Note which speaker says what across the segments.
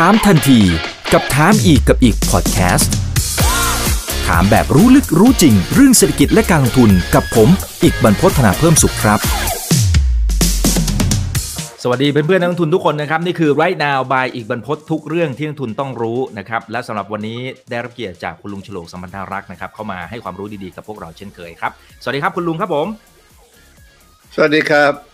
Speaker 1: ถามทันทีกับถามอีกกับอีกพอดแคสต์ถามแบบรู้ลึกรู้จริง เรื่องเศรษฐกิจและการลงทุนกับผม อีกบรรพฒนาเพิ่มสุขครับ สวัสดีเพื่อนๆนักลงทุนทุกคนนะครับ นี่คือ right now by อีกบรรพททุกเรื่องที่นักลงทุนต้องรู้นะครับและสำหรับวันนี้ได้รับเกียรติจากคุณลุงฉลองสัมพันธารักษ์นะครับเข้ามาให้ความรู้ดีๆกับพวกเราเช่นเคยครับ สวัสดีครับคุณลุงครับผม
Speaker 2: สวัสดีครับ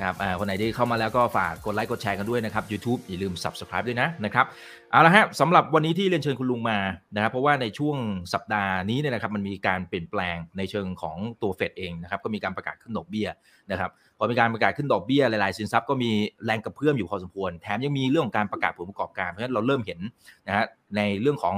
Speaker 1: ครับคนไหนที่เข้ามาแล้วก็ฝากกดไลค์กดแชร์กันด้วยนะครับ YouTube อย่าลืม Subscribe ด้วยนะนะครับเอาละฮะสำหรับวันนี้ที่เรียนเชิญคุณลุงมานะครับเพราะว่าในช่วงสัปดาห์นี้เนี่ยนะครับมันมีการเปลี่ยนแปลงในเชิงของตัวเฟดเองนะครับก็มีการประกาศขึ้นดอกเบี้ยนะครับพอมีการประกาศขึ้นดอกเบี้ยหลายๆสินทรัพย์ก็มีแรงกระเพื่อมอยู่พอสมควรแถมยังมีเรื่องของการประกาศผลประกอบการเพราะฉะนั้นเราเริ่มเห็นนะฮะในเรื่องของ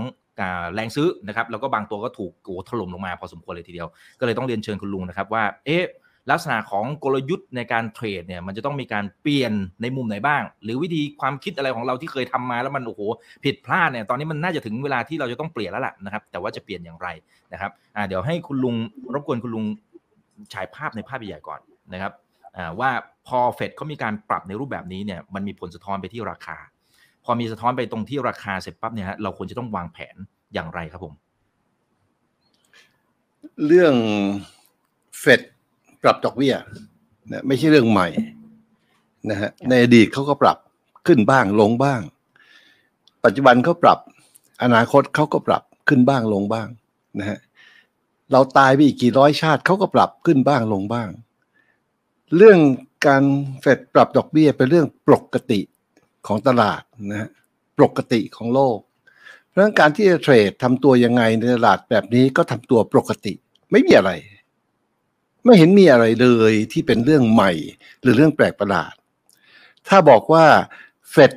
Speaker 1: แรงซื้อนะครับแล้วก็บางตัวก็ถูกโกถล่มลงมาพอสมควรเลยทีเดียว ก็เลยต้องเรียนเชิญคุณลุงนะครับว่าเอ๊ะ ลักษณะของกลยุทธ์ในการเทรดเนี่ยมันจะต้องมีการเปลี่ยนในมุมไหนบ้าง หรือวิธีความคิดอะไรของเราที่เคยทำมาแล้วมันโอ้โหผิดพลาดเนี่ยตอนนี้มันน่าจะถึงเวลาที่เราจะต้องเปลี่ยนแล้วล่ะนะครับ แต่ว่าจะเปลี่ยนอย่างไรนะครับอ่าเดี๋ยวให้คุณลุงรบกวนคุณลุงฉายภาพในภาพใหญ่ก่อนนะครับอ่าว่าพอเฟดเขามีการปรับในรูปแบบนี้เนี่ยมันมีผลสะท้อนไปที่ราคา พอมีสะท้อนไปตรงที่ราคาเสร็จปั๊บเนี่ยฮะเราควรจะต้องวางแผนอย่างไรครับผม
Speaker 2: เรื่องเฟด ปรับดอกเบี้ยนะไม่ใช่เรื่องใหม่นะฮะในอดีตเขาก็ปรับขึ้นบ้างลงบ้าง ปัจจุบันเขาปรับ อนาคตเขาก็ปรับขึ้นบ้างลงบ้างนะฮะเราตายไปอีกกี่ร้อยชาติเขาก็ปรับขึ้นบ้างลงบ้าง เรื่องการเฟดปรับดอกเบี้ยเป็นเรื่องปกติของตลาดนะฮะปกติของโลก เพราะฉะนั้นการที่จะเทรดทำตัวยังไงในตลาดแบบนี้ก็ทำตัวปกติ ไม่มีอะไร ไม่เห็นมีอะไรเลยที่เป็นเรื่องใหม่ หรือเรื่องแปลกประหลาด ถ้าบอกว่าเฟด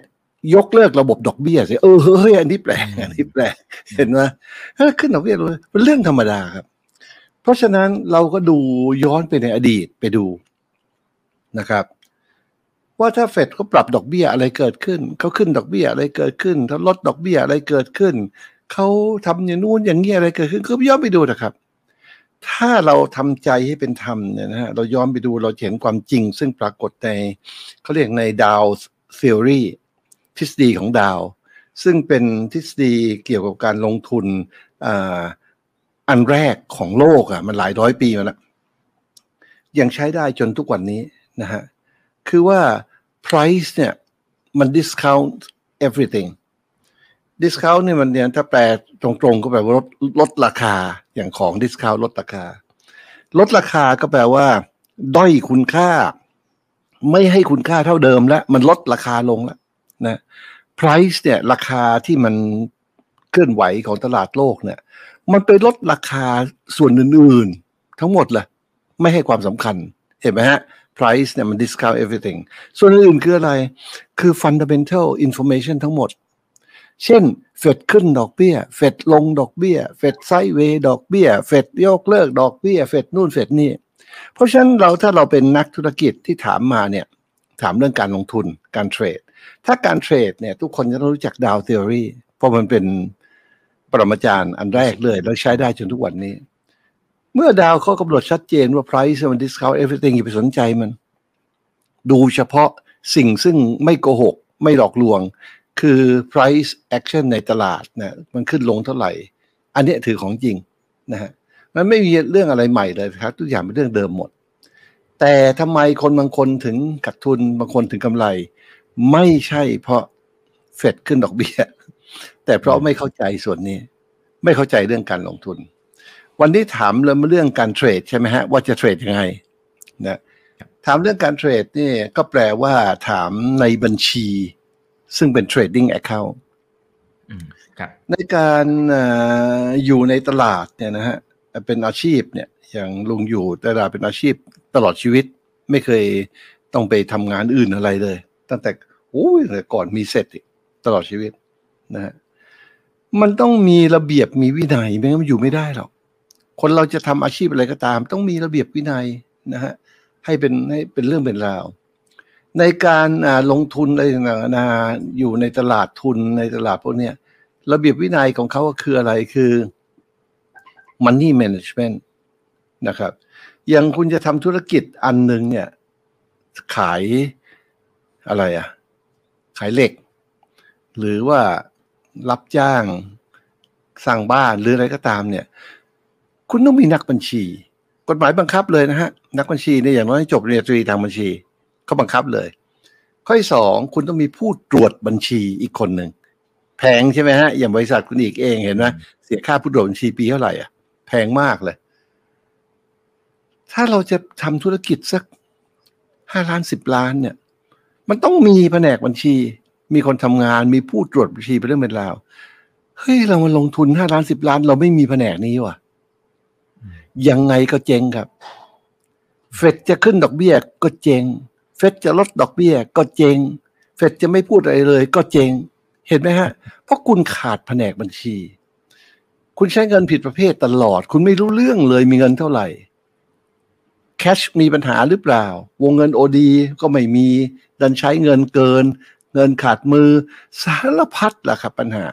Speaker 2: ยกเลิกระบบดอกเบี้ยสิเออเฮ้ยอันนี้แปลกอันนี้แปลกเห็นไหมถ้าขึ้นดอกเบี้ยเลยเป็นเรื่องธรรมดาครับ เพราะฉะนั้นเราก็ดูย้อนไปในอดีตไปดูนะครับ ว่าถ้าเฟดเขาปรับดอกเบี้ยอะไรเกิดขึ้นเขาขึ้นดอกเบี้ยอะไรเกิดขึ้นถ้าลดดอกเบี้ยอะไรเกิดขึ้นเขาทำอย่างนู้นอย่างนี้อะไรเกิดขึ้นก็ย้อนไปดูนะครับ ถ้าเราทำใจให้เป็นธรรมเนี่ยนะฮะเราย้อนไปดูเราเห็นความจริง ซึ่งปรากฏในเขาเรียกในดาวเทอรี่ทฤษฎีของดาว ซึ่งเป็นทฤษฎีเกี่ยวกับการลงทุนอันแรกของโลกอะมันหลายร้อยปีมาแล้วยังใช้ได้จนทุกวันนี้นะฮะคือว่า price เนี่ยมัน discount everything discount เนี่มันเนี่ยถ้าแปลตรงๆก็แปลว่าลดลดราคาอย่างของ discount ลดราคา ลดราคาก็แปลว่า ด้อยคุณค่า ไม่ให้คุณค่าเท่าเดิมแล้วมันลดราคาลงแล้วนะ price เนี่ย ราคาที่มันเคลื่อนไหวของตลาดโลกเนี่ย มันไปลดราคาส่วนอื่นๆ ทั้งหมดเลยไม่ให้ความสำคัญ เห็นไหมฮะ price เนี่ยมัน discount everything ส่วนอื่นคืออะไร คือ fundamental information ทั้งหมด เช่น เฟดขึ้นดอกเบี้ย เฟดลงดอกเบี้ย เฟด sideways ดอกเบี้ย เฟดยกเลิกดอกเบี้ย เฟดนู่นเฟดนี่ เพราะฉะนั้นเราถ้าเราเป็นนักธุรกิจที่ถามมาเนี่ยถามเรื่องการลงทุนการเทรด ถ้าการเทรดเนี่ยทุกคนจะต้องรู้จัก Dow Theoryเพราะมันเป็นปรมาจารย์อันแรกเลย แล้วใช้ได้จนทุกวันนี้ เมื่อดาวเขากำหนดชัดเจนว่า price มัน discount everything อย่าไปสนใจมัน ดูเฉพาะสิ่งซึ่งไม่โกหก ไม่หลอกลวง คือ price action ในตลาดนะมันขึ้นลงเท่าไหร่ อันนี้ถือของจริงนะฮะมันไม่มีเรื่องอะไรใหม่เลยครับ ทุกอย่างเป็นเรื่องเดิมหมด แต่ทำไมคนบางคนถึงขาดทุนบางคนถึงกำไร ไม่ใช่เพราะเฟดขึ้นดอกเบี้ย แต่เพราะไม่เข้าใจส่วนนี้ ไม่เข้าใจเรื่องการลงทุน วันนี้ถามเรื่องเรื่องการเทรดใช่ไหมฮะว่าจะเทรดยังไงนะถามเรื่องการเทรดนี่ก็แปลว่าถามในบัญชี ซึ่งเป็น trading account ในการอยู่ในตลาดเนี่ยนะฮะเป็นอาชีพเนี่ยอย่างลุงอยู่ตลาดเป็นอาชีพตลอดชีวิตไม่เคยต้องไปทำงานอื่นอะไรเลย ตั้งแต่โอ้ยก่อนมีเสร็จตลอดชีวิตนะฮะมันต้องมีระเบียบมีวินัยไม่งั้นมันอยู่ไม่ได้หรอกคนเราจะทำอาชีพอะไรก็ตาม ต้องมีระเบียบวินัยนะฮะให้เป็นให้เป็นเรื่องเป็นราว ในการลงทุนอะไรต่างๆนาอยู่ในตลาดทุนในตลาดพวกนี้ระเบียบวินัยของเขาคืออะไรคือ money management นะครับ อย่างคุณจะทำธุรกิจอันหนึ่งเนี่ย ขายอะไรอะขายเหล็ก หรือว่ารับจ้างสร้างบ้านหรืออะไรก็ตามเนี่ย คุณต้องมีนักบัญชี กฎหมายบังคับเลยนะฮะ นักบัญชีเนี่ยอย่างน้อยจบปริญญาตรีทางบัญชี เขาบังคับเลย ข้อที่สองคุณต้องมีผู้ตรวจบัญชีอีกคนหนึ่งแพงใช่ไหมฮะ อย่างบริษัทคุณอีกเองเห็นไหมเสียค่าผู้ตรวจบัญชีปีเท่าไหร่อะแพงมากเลย ถ้าเราจะทำธุรกิจสักห้าล้านสิบล้านเนี่ย มันต้องมีแผนกบัญชี มีคนทำงานมีผู้ตรวจบัญชีเป็นเรื่องเป็นราวเฮ้ยเรามาลงทุนห้าล้านสิบล้าน เราไม่มีแผนกนี้ว่ะยังไงก็เจ๊งครับ เฟดจะขึ้นดอกเบี้ยก็เจ๊งเฟดจะลดดอกเบี้ย ก็เจง เฟดจะไม่พูดอะไรเลย ก็เจง เห็นไหมฮะ เพราะคุณขาดแผนกบัญชี คุณใช้เงินผิดประเภทตลอด คุณไม่รู้เรื่องเลยมีเงินเท่าไหร่ แคชมีปัญหาหรือเปล่า วงเงินโอดีก็ไม่มี ดันใช้เงินเกิน เงินขาดมือ สารพัดล่ะครับปัญหา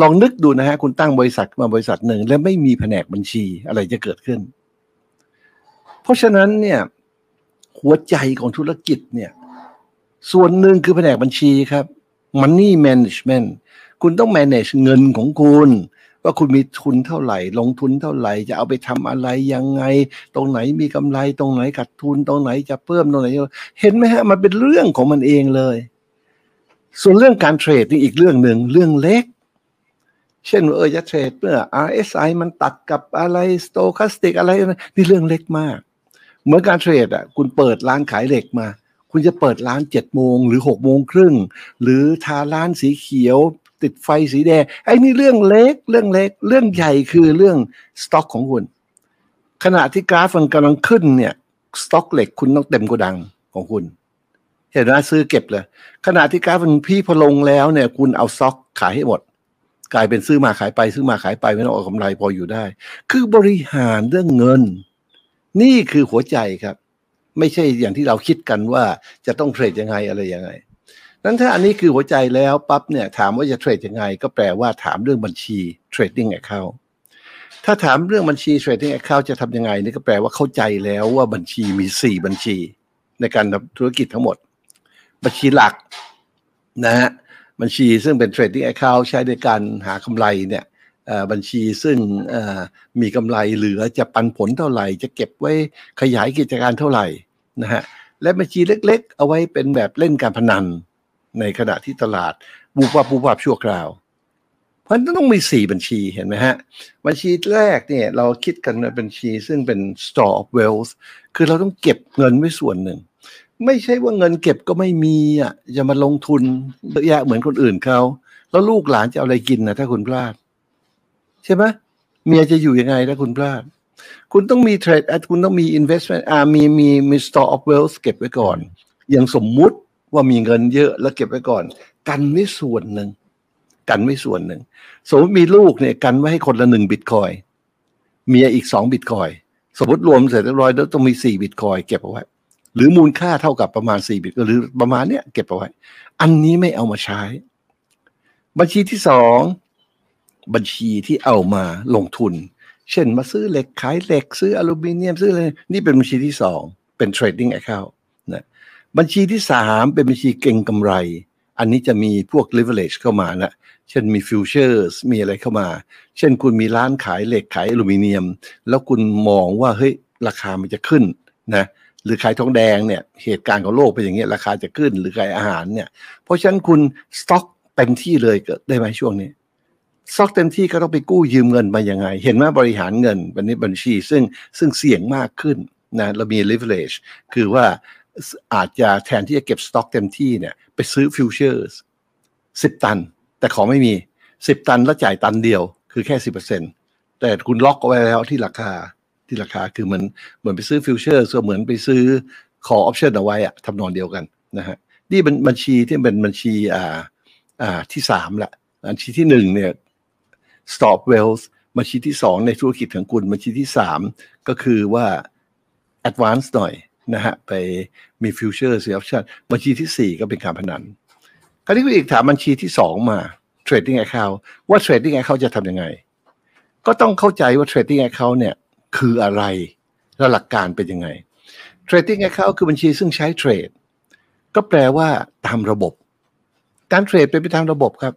Speaker 2: ลองนึกดูนะฮะ คุณตั้งบริษัทมาบริษัทหนึ่ง และไม่มีแผนกบัญชีอะไรจะเกิดขึ้น เพราะฉะนั้นเนี่ย หัวใจของธุรกิจเนี่ย ส่วนหนึ่งคือแผนกบัญชีครับ Money Management คุณต้อง manage เงินของคุณ ว่าคุณมีทุนเท่าไหร่ ลงทุนเท่าไหร่ จะเอาไปทำอะไรยังไง ตรงไหนมีกำไร ตรงไหนขาดทุน ตรงไหนจะเพิ่มตรงไหน เห็นไหมฮะ มันเป็นเรื่องของมันเองเลย ส่วนเรื่องการเทรดนี่อีกเรื่องหนึ่งเรื่องเล็กเช่นว่าเออจะเทรดเมื่อ RSI มันตัดกับอะไร stochastic อะไร นี่เรื่องเล็กมาก เหมือนการเทรดอะคุณเปิดร้านขายเหล็กมา คุณจะเปิดร้านเจ็ดโมงหรือหกโมงครึ่งหรือทาร้านสีเขียว ติดไฟสีแดงไอ้นี่เรื่องเล็กเรื่องเล็ก เรื่องใหญ่คือเรื่องสต็อกของคุณขณะที่กราฟมันกำลังขึ้นเนี่ยสต็อกเหล็กคุณต้องเต็มโกดังของคุณ เห็นไหมซื้อเก็บเลย ขณะที่กราฟมันพี่พลงแล้วเนี่ย คุณเอาสต็อกขายให้หมดกลายเป็นซื้อมาขายไป ซื้อมาขายไปไม่ต้องเอากำไรพออยู่ได้ คือบริหารเรื่องเงิน นี่คือหัวใจครับ ไม่ใช่อย่างที่เราคิดกันว่าจะต้องเทรดยังไงอะไรยังไงนั้นถ้าอันนี้คือหัวใจแล้วปั๊บเนี่ยถามว่าจะเทรดยังไง ก็แปลว่าถามเรื่องบัญชี trading account ถ้าถามเรื่องบัญชี trading account จะทำยังไงนี่ก็แปลว่าเข้าใจแล้วว่าบัญชีมี 4 บัญชี ในการทำธุรกิจทั้งหมด บัญชีหลักนะฮะบัญชีซึ่งเป็น trading account ใช้ในการหากำไรเนี่ย บัญชีซึ่งมีกำไรเหลือจะปันผลเท่าไหร่ จะเก็บไว้ขยายกิจการเท่าไหร่นะฮะและบัญชีเล็ก ๆ เอาไว้เป็นแบบเล่นการพนัน ในขณะที่ตลาดบูบวับบูบวับชั่วคราว เพราะฉะนั้นต้องมีสี่บัญชีเห็นไหมฮะ บัญชีแรกเนี่ยเราคิดกันว่าบัญชีซึ่งเป็น store of wealth คือเราต้องเก็บเงินไว้ส่วนหนึ่ง ไม่ใช่ว่าเงินเก็บก็ไม่มีอะจะมาลงทุนเยอะแยะเหมือนคนอื่นเขาแล้วลูกหลานจะเอาอะไรกินนะถ้าคุณพลาด ใช่ไหมเมียจะอยู่ยังไงถ้าคุณพลาด คุณต้องมีเทรดคุณต้องมี investment อ่ามีมีมี store of wealth เก็บไว้ก่อน อย่างสมมุติว่ามีเงินเยอะแล้วเก็บไว้ก่อน กันไว้ส่วนหนึ่ง กันไว้ส่วนหนึ่ง สมมติมีลูกเนี่ยกันไว้ให้คนละหนึ่งบิตคอยเมียอีกสองบิตคอยสมมติรวมเสร็จเรียบร้อยแล้วต้องมีสี่บิตคอยเก็บเอาไว้ หรือมูลค่าเท่ากับประมาณสี่บิตหรือประมาณเนี้ยเก็บเอาไว้ อันนี้ไม่เอามาใช้ บัญชีที่สอง บัญชีที่เอามาลงทุน เช่นมาซื้อเหล็กขายเหล็กซื้ออลูมิเนียมซื้ออะไรนี่เป็นบัญชีที่สองเป็น trading account นะบัญชีที่สามเป็นบัญชีเก่งกำไร อันนี้จะมีพวก leverage เข้ามานะเช่นมี futures มีอะไรเข้ามา เช่นคุณมีร้านขายเหล็กขายอลูมิเนียม แล้วคุณมองว่าเฮ้ยราคามันจะขึ้นนะหรือขายทองแดงเนี่ยเหตุการณ์ของโลกเป็นอย่างเงี้ยราคาจะขึ้นหรือขายอาหารเนี่ยเพราะฉะนั้นคุณสต็อกเต็มที่เลยได้ไหมช่วงนี้ สต็อกเต็มที่ก็ต้องไปกู้ยืมเงินมายังไง เห็นไหมบริหารเงินวันนี้บัญชี ซึ่งซึ่งเสี่ยงมากขึ้นนะเรามี leverage คือว่าอาจจะแทนที่จะเก็บสต็อกเต็มที่เนี่ยไปซื้อ futuresสิบตัน แต่ของไม่มีสิบตันแล้วจ่ายตันเดียว คือแค่สิบเปอร์เซ็นแต่คุณล็อกเอาไว้แล้วที่ราคาที่ราคาคือเหมือนเหมือนไปซื้อ future ก็เหมือนไปซื้อขอ option เอาไว้อะทำนองเดียวกันนะฮะนี่เป็นบัญชีที่เป็นบัญชีอ่าอ่าที่สามละบัญชีที่หนึ่งเนี่ย store wealth บัญชีที่สองในธุรกิจของคุณบัญชีที่สามก็คือว่า advance หน่อยนะฮะไปมี future ซื้อ option บัญชีที่สี่ก็เป็นการพนันคราวนี้คุณอีกถามบัญชีที่สองมา trading account ว่า trading account จะทำยังไง ก็ต้องเข้าใจว่า trading account เนี่ยคืออะไรและหลักการเป็นยังไง trading account คือบัญชีซึ่งใช้เทรดก็แปลว่าตามระบบ การเทรดเป็นไปตามระบบครับ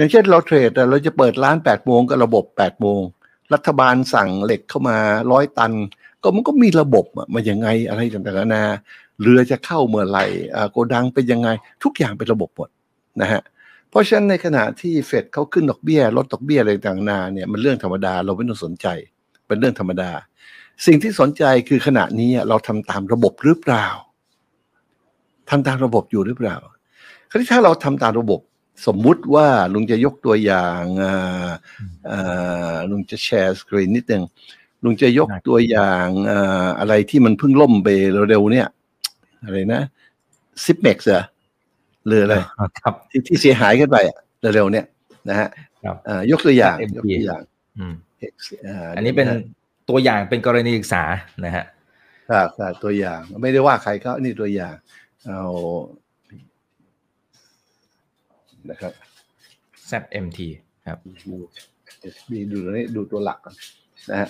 Speaker 2: อย่างเช่นเราเทรดเราจะเปิดร้านแปดโมงก็ระบบแปดโมงรัฐบาลสั่งเหล็กเข้ามาร้อยตัน ก็มันก็มีระบบมันยังไงอะไรต่างๆนานาเรือจะเข้าเมื่อไหร่โกดังเป็นยังไง ทุกอย่างเป็นระบบหมดนะฮะเพราะฉะนั้นในขณะที่เฟดเขาขึ้นดอกเบี้ยลดดอกเบี้ยอะไรต่างๆนานาเนี่ยมันเรื่องธรรมดาเราไม่ต้องสนใจ เป็นเรื่องธรรมดา สิ่งที่สนใจคือขณะนี้เราทำตามระบบหรือเปล่าทำตามระบบอยู่หรือเปล่าคราวนี้ถ้าเราทำตามระบบ สมมุติว่าลุงจะยกตัวอย่างอ่าอ่าลุงจะแชร์สกรีนนิดนึงลุงจะยก
Speaker 1: ได้
Speaker 2: ตัวอย่างอ่าอะไรที่มันเพิ่งล่มไปเร็วๆเนี่ย อะไรนะซิปเม็กซ์อะหรืออะไร
Speaker 1: ครับ
Speaker 2: ที่ที่เสียหายกันไปอะเร็วๆเนี่ยนะฮะ
Speaker 1: ครับ
Speaker 2: อ่ายกตัวอย่าง
Speaker 1: FMP
Speaker 2: ยกตัวอย่าง
Speaker 1: อืมาอันนี้เป็นตัวอย่างเป็นกรณีศึกษานะฮะ
Speaker 2: ครับครับตัวอย่างไม่ได้ว่าใครเขานี่ตัวอย่างเอา นะครับ
Speaker 1: ZMT ครับ
Speaker 2: ดู SB ดูตัวนี้ดูตัวหลักก่อนนะฮะ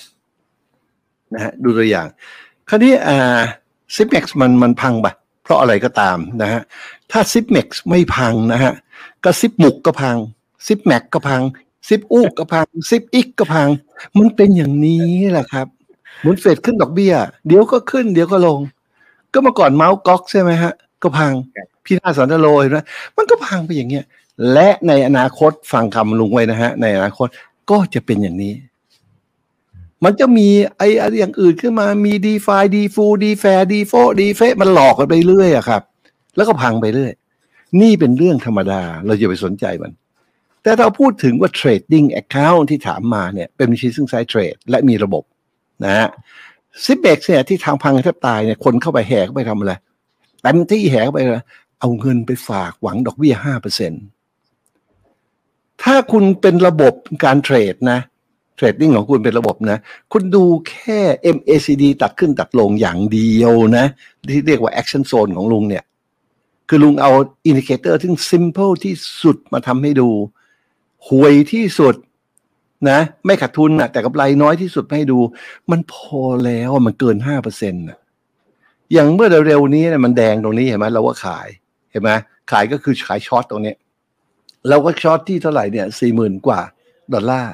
Speaker 2: นะฮะดูตัวอย่างคราวนี้อ่าซิปเม็กซ์มันมันพังไปเพราะอะไรก็ตามนะฮะถ้าซิปเม็กซ์ไม่พังนะฮะก็ซิปหมุกก็พังซิปแม็กก็พังซิปอูกก็พังซิปอิกก็พัง มันเป็นอย่างนี้แหละครับเหมือนเฟดขึ้นดอกเบี้ย เดี๋ยวก็ขึ้น เดี๋ยวก็ลง ก็เมื่อก่อน Mt. Gox ใช่ไหมฮะ ก็พังพี่นาสันตโลเห็นไหมมันก็พังไปอย่างเงี้ย และในอนาคตฟังคำลุงไว้นะฮะ ในอนาคตก็จะเป็นอย่างนี้ มันจะมีไอ้อะไรอย่างอื่นขึ้นมามีดีฟาดีฟูดีแฟร์ดีโฟดีเฟมันหลอกกันไปเรื่อยอะครับ แล้วก็พังไปเรื่อย นี่เป็นเรื่องธรรมดา เราอย่าไปสนใจมัน แต่เราพูดถึงว่า trading account ที่ถามมาเนี่ย เป็นบัญชีซึ่งใช้เทรด และมีระบบนะฮะซิปเบ็กเนี่ยที่ทางพังแทบตายเนี่ยคนเข้าไปแห่เข้าไปทำอะไรเต็มที่แห่เข้าไปเลยเอาเงินไปฝากหวังดอกเบี้ยห้าเปอร์เซ็นต์ ถ้าคุณเป็นระบบการเทรดนะ trading ของคุณเป็นระบบนะ คุณดูแค่ MACD ตัดขึ้นตัดลงอย่างเดียวนะ ที่เรียกว่า action zone ของลุงเนี่ย คือลุงเอา indicator ที่ simple ที่สุดมาทำให้ดูห่วยที่สุดนะ ไม่ขาดทุนนะแต่กำไรน้อยที่สุดมาให้ดู มันพอแล้วมันเกินห้าเปอร์เซ็นต์อย่างเมื่อเร็วๆนี้เนี่ยมันแดงตรงนี้เห็นไหมเราก็ขายเห็นไหมขายก็คือขาย short ตรงนี้ เราก็ short ที่เท่าไหร่เนี่ยสี่หมื่นกว่าดอลลาร์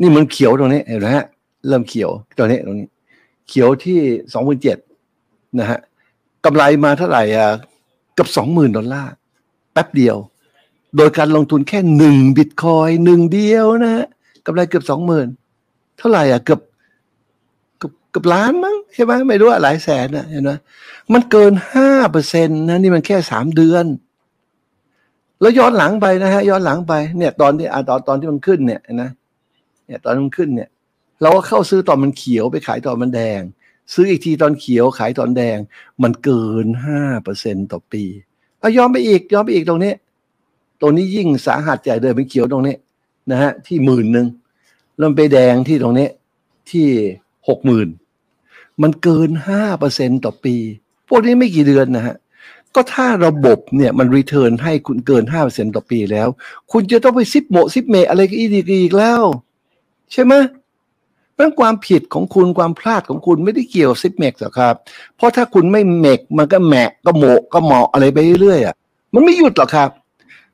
Speaker 2: นี่มันเขียวตรงนี้เห็นไหมฮะ เริ่มเขียวตรงนี้ตรงนี้ เขียวที่สองหมื่นเจ็ดนะฮะกำไรมาเท่าไหร่อะเกือบสองหมื่นดอลลาร์แป๊บเดียว โดยการลงทุนแค่หนึ่งบิตคอยหนึ่งเดียวนะฮะกำไรเกือบสองหมื่นเท่าไหร่อะเกือบเกือบเกือบล้านมั้งใช่ไหมไม่รู้อะหลายแสนนะเห็นไหมมันเกินห้าเปอร์เซ็นต์นะนี่มันแค่สามเดือน แล้วย้อนหลังไปนะฮะย้อนหลังไปเนี่ยตอนที่อะตอนตอนที่มันขึ้นเนี่ยนะเนี่ยตอนมันขึ้นเนี่ย เราก็เข้าซื้อตอนมันเขียวไปขายตอนมันแดง ซื้ออีกทีตอนเขียวขายตอนแดง มันเกินห้าเปอร์เซ็นต่อปีเอาย้อนไปอีกย้อนไปอีกตรงนี้ ตรงนี้ยิ่งสาหัสใหญ่เลยเป็นเขียวตรงนี้นะฮะที่หมื่นหนึ่งแล้วไปแดงที่ตรงนี้ที่หกหมื่นมันเกินห้าเปอร์เซ็นต่อปี พวกนี้ไม่กี่เดือนนะฮะ ก็ถ้าระบบเนี่ยมัน return ให้คุณเกินห้าเปอร์เซ็นต่อปีแล้ว คุณจะต้องไปซิปโมซิปเมอะไรก็อีกอีกแล้ว ใช่ไหมเพราะฉะนั้นความผิดของคุณความพลาดของคุณไม่ได้เกี่ยว Zipmex หรอกครับ เพราะถ้าคุณไม่เมกมันก็แหมะก็โมกก็เหมาะอะไรไปเรื่อยอะมันไม่หยุดหรอกครับ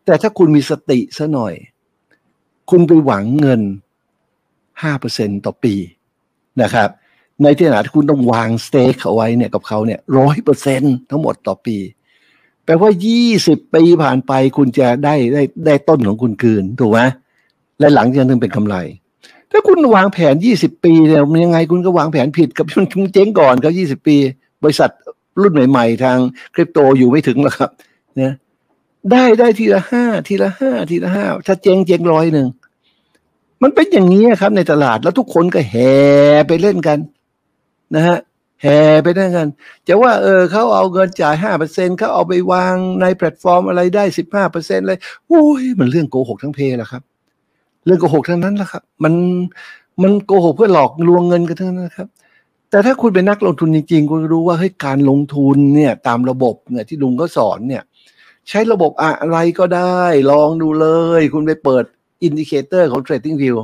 Speaker 2: แต่ถ้าคุณมีสติซะหน่อย คุณไปหวังเงินห้าเปอร์เซ็นต่อปีนะครับในที่ขณะที่คุณต้องวาง stake เอาไว้เนี่ยกับเขาเนี่ยร้อยเปอร์เซ็นทั้งหมดต่อปี แปลว่ายี่สิบปีผ่านไปคุณจะได้ได้ได้ต้นของคุณคืนถูกไหมและหลังจากนั้นถึงเป็นกำไร ถ้าคุณวางแผนยี่สิบปีเนี่ยมันยังไงคุณก็วางแผนผิดกับคุณเจ๊งก่อนเขายี่สิบปี บริษัทรุ่นใหม่ ๆ ทางคริปโตอยู่ไม่ถึงหรอกครับเนะได้ได้ทีละห้าทีละห้าทีละห้าถ้าเจ๊งเจ๊งร้อยหนึ่งมันเป็นอย่างนี้ครับในตลาดแล้วทุกคนก็แห่ไปเล่นกันนะฮะ แห่ไปเล่นกันจะว่าเออเขาเอาเงินจ่ายห้าเปอร์เซ็นเขาเอาไปวางในแพลตฟอร์มอะไรได้สิบห้าเปอร์เซ็นเลยโอ้ยมันเรื่องโกหกทั้งเพแหละครับ เรื่องโกหกทั้งนั้นแหละครับ มันมันโกหกเพื่อหลอกลวงเงินกันทั้งนั้นครับ แต่ถ้าคุณเป็นนักลงทุนจริงๆคุณรู้ว่าเฮ้ยการลงทุนเนี่ยตามระบบเนี่ยที่ลุงก็สอนเนี่ย ใช้ระบบอะไรก็ได้ ลองดูเลย คุณไปเปิด indicator ของ Trading View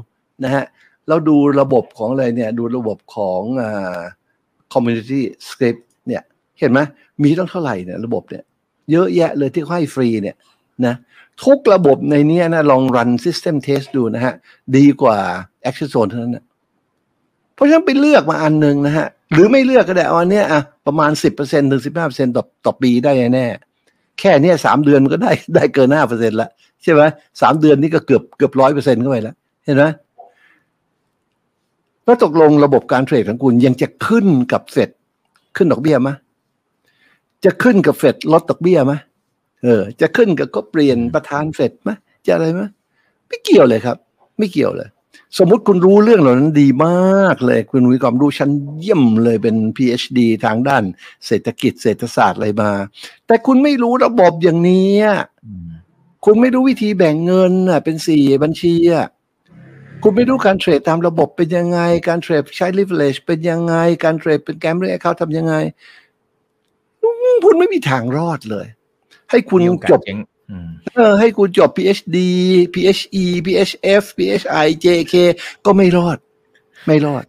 Speaker 2: นะฮะแล้วดูระบบของอะไรเนี่ย ดูระบบของอ่า Community Script เนี่ยเห็นไหมมีต้องเท่าไหร่เนี่ยระบบเนี่ยเยอะแยะเลยที่เขาให้ฟรีเนี่ยนะทุกระบบในนี้นะลองรัน System Test ดูนะฮะ ดีกว่า Action Zone เท่านั้นนะเพราะฉะนั้นไปเลือกมาอันหนึ่งนะฮะ หรือไม่เลือกก็ได้เอาอันเนี้ยอะประมาณ 10%ถึง 15%ต่อต่อปีได้แน่แค่เนี้ยสามเดือนมันก็ได้ได้เกิน5%ละใช่ไหมสามเดือนนี่ก็เกือบเกือบร้อยเปอร์เซ็นต์เข้าไปแล้วเห็นไหม แล้วตกลงระบบการเทรดของคุณยังจะขึ้นกับเฟดขึ้นดอกเบี้ยไหมจะขึ้นกับเฟดลดดอกเบี้ยไหมเออ จะขึ้นกับก็เปลี่ยนประธานเฟดไหมจะอะไรไหมไม่เกี่ยวเลยครับ ไม่เกี่ยวเลย สมมุติคุณรู้เรื่องเหล่านั้นดีมากเลย คุณมีความรู้ชั้นเยี่ยมเลยเป็น PhD ทางด้าน เศรษฐกิจเศรษฐศาสตร์อะไรมา แต่คุณไม่รู้ระบบอย่างนี้
Speaker 1: อืม
Speaker 2: คุณไม่รู้วิธีแบ่งเงินอะ เป็นสี่บัญชีอะ คุณไม่รู้การเทรดตามระบบเป็นยังไง การเทรดใช้ leverage เป็นยังไง การเทรดเป็นแกมเรื่องเขาทำยังไงอืมคุณไม่มีทางรอดเลย ให้คุณ
Speaker 1: มีโอกาส
Speaker 2: จบ
Speaker 1: เจ๊งอืม
Speaker 2: เออให้คุณจบ PhD PHE PHF PHI JK ก็ไม่รอด ไม่รอด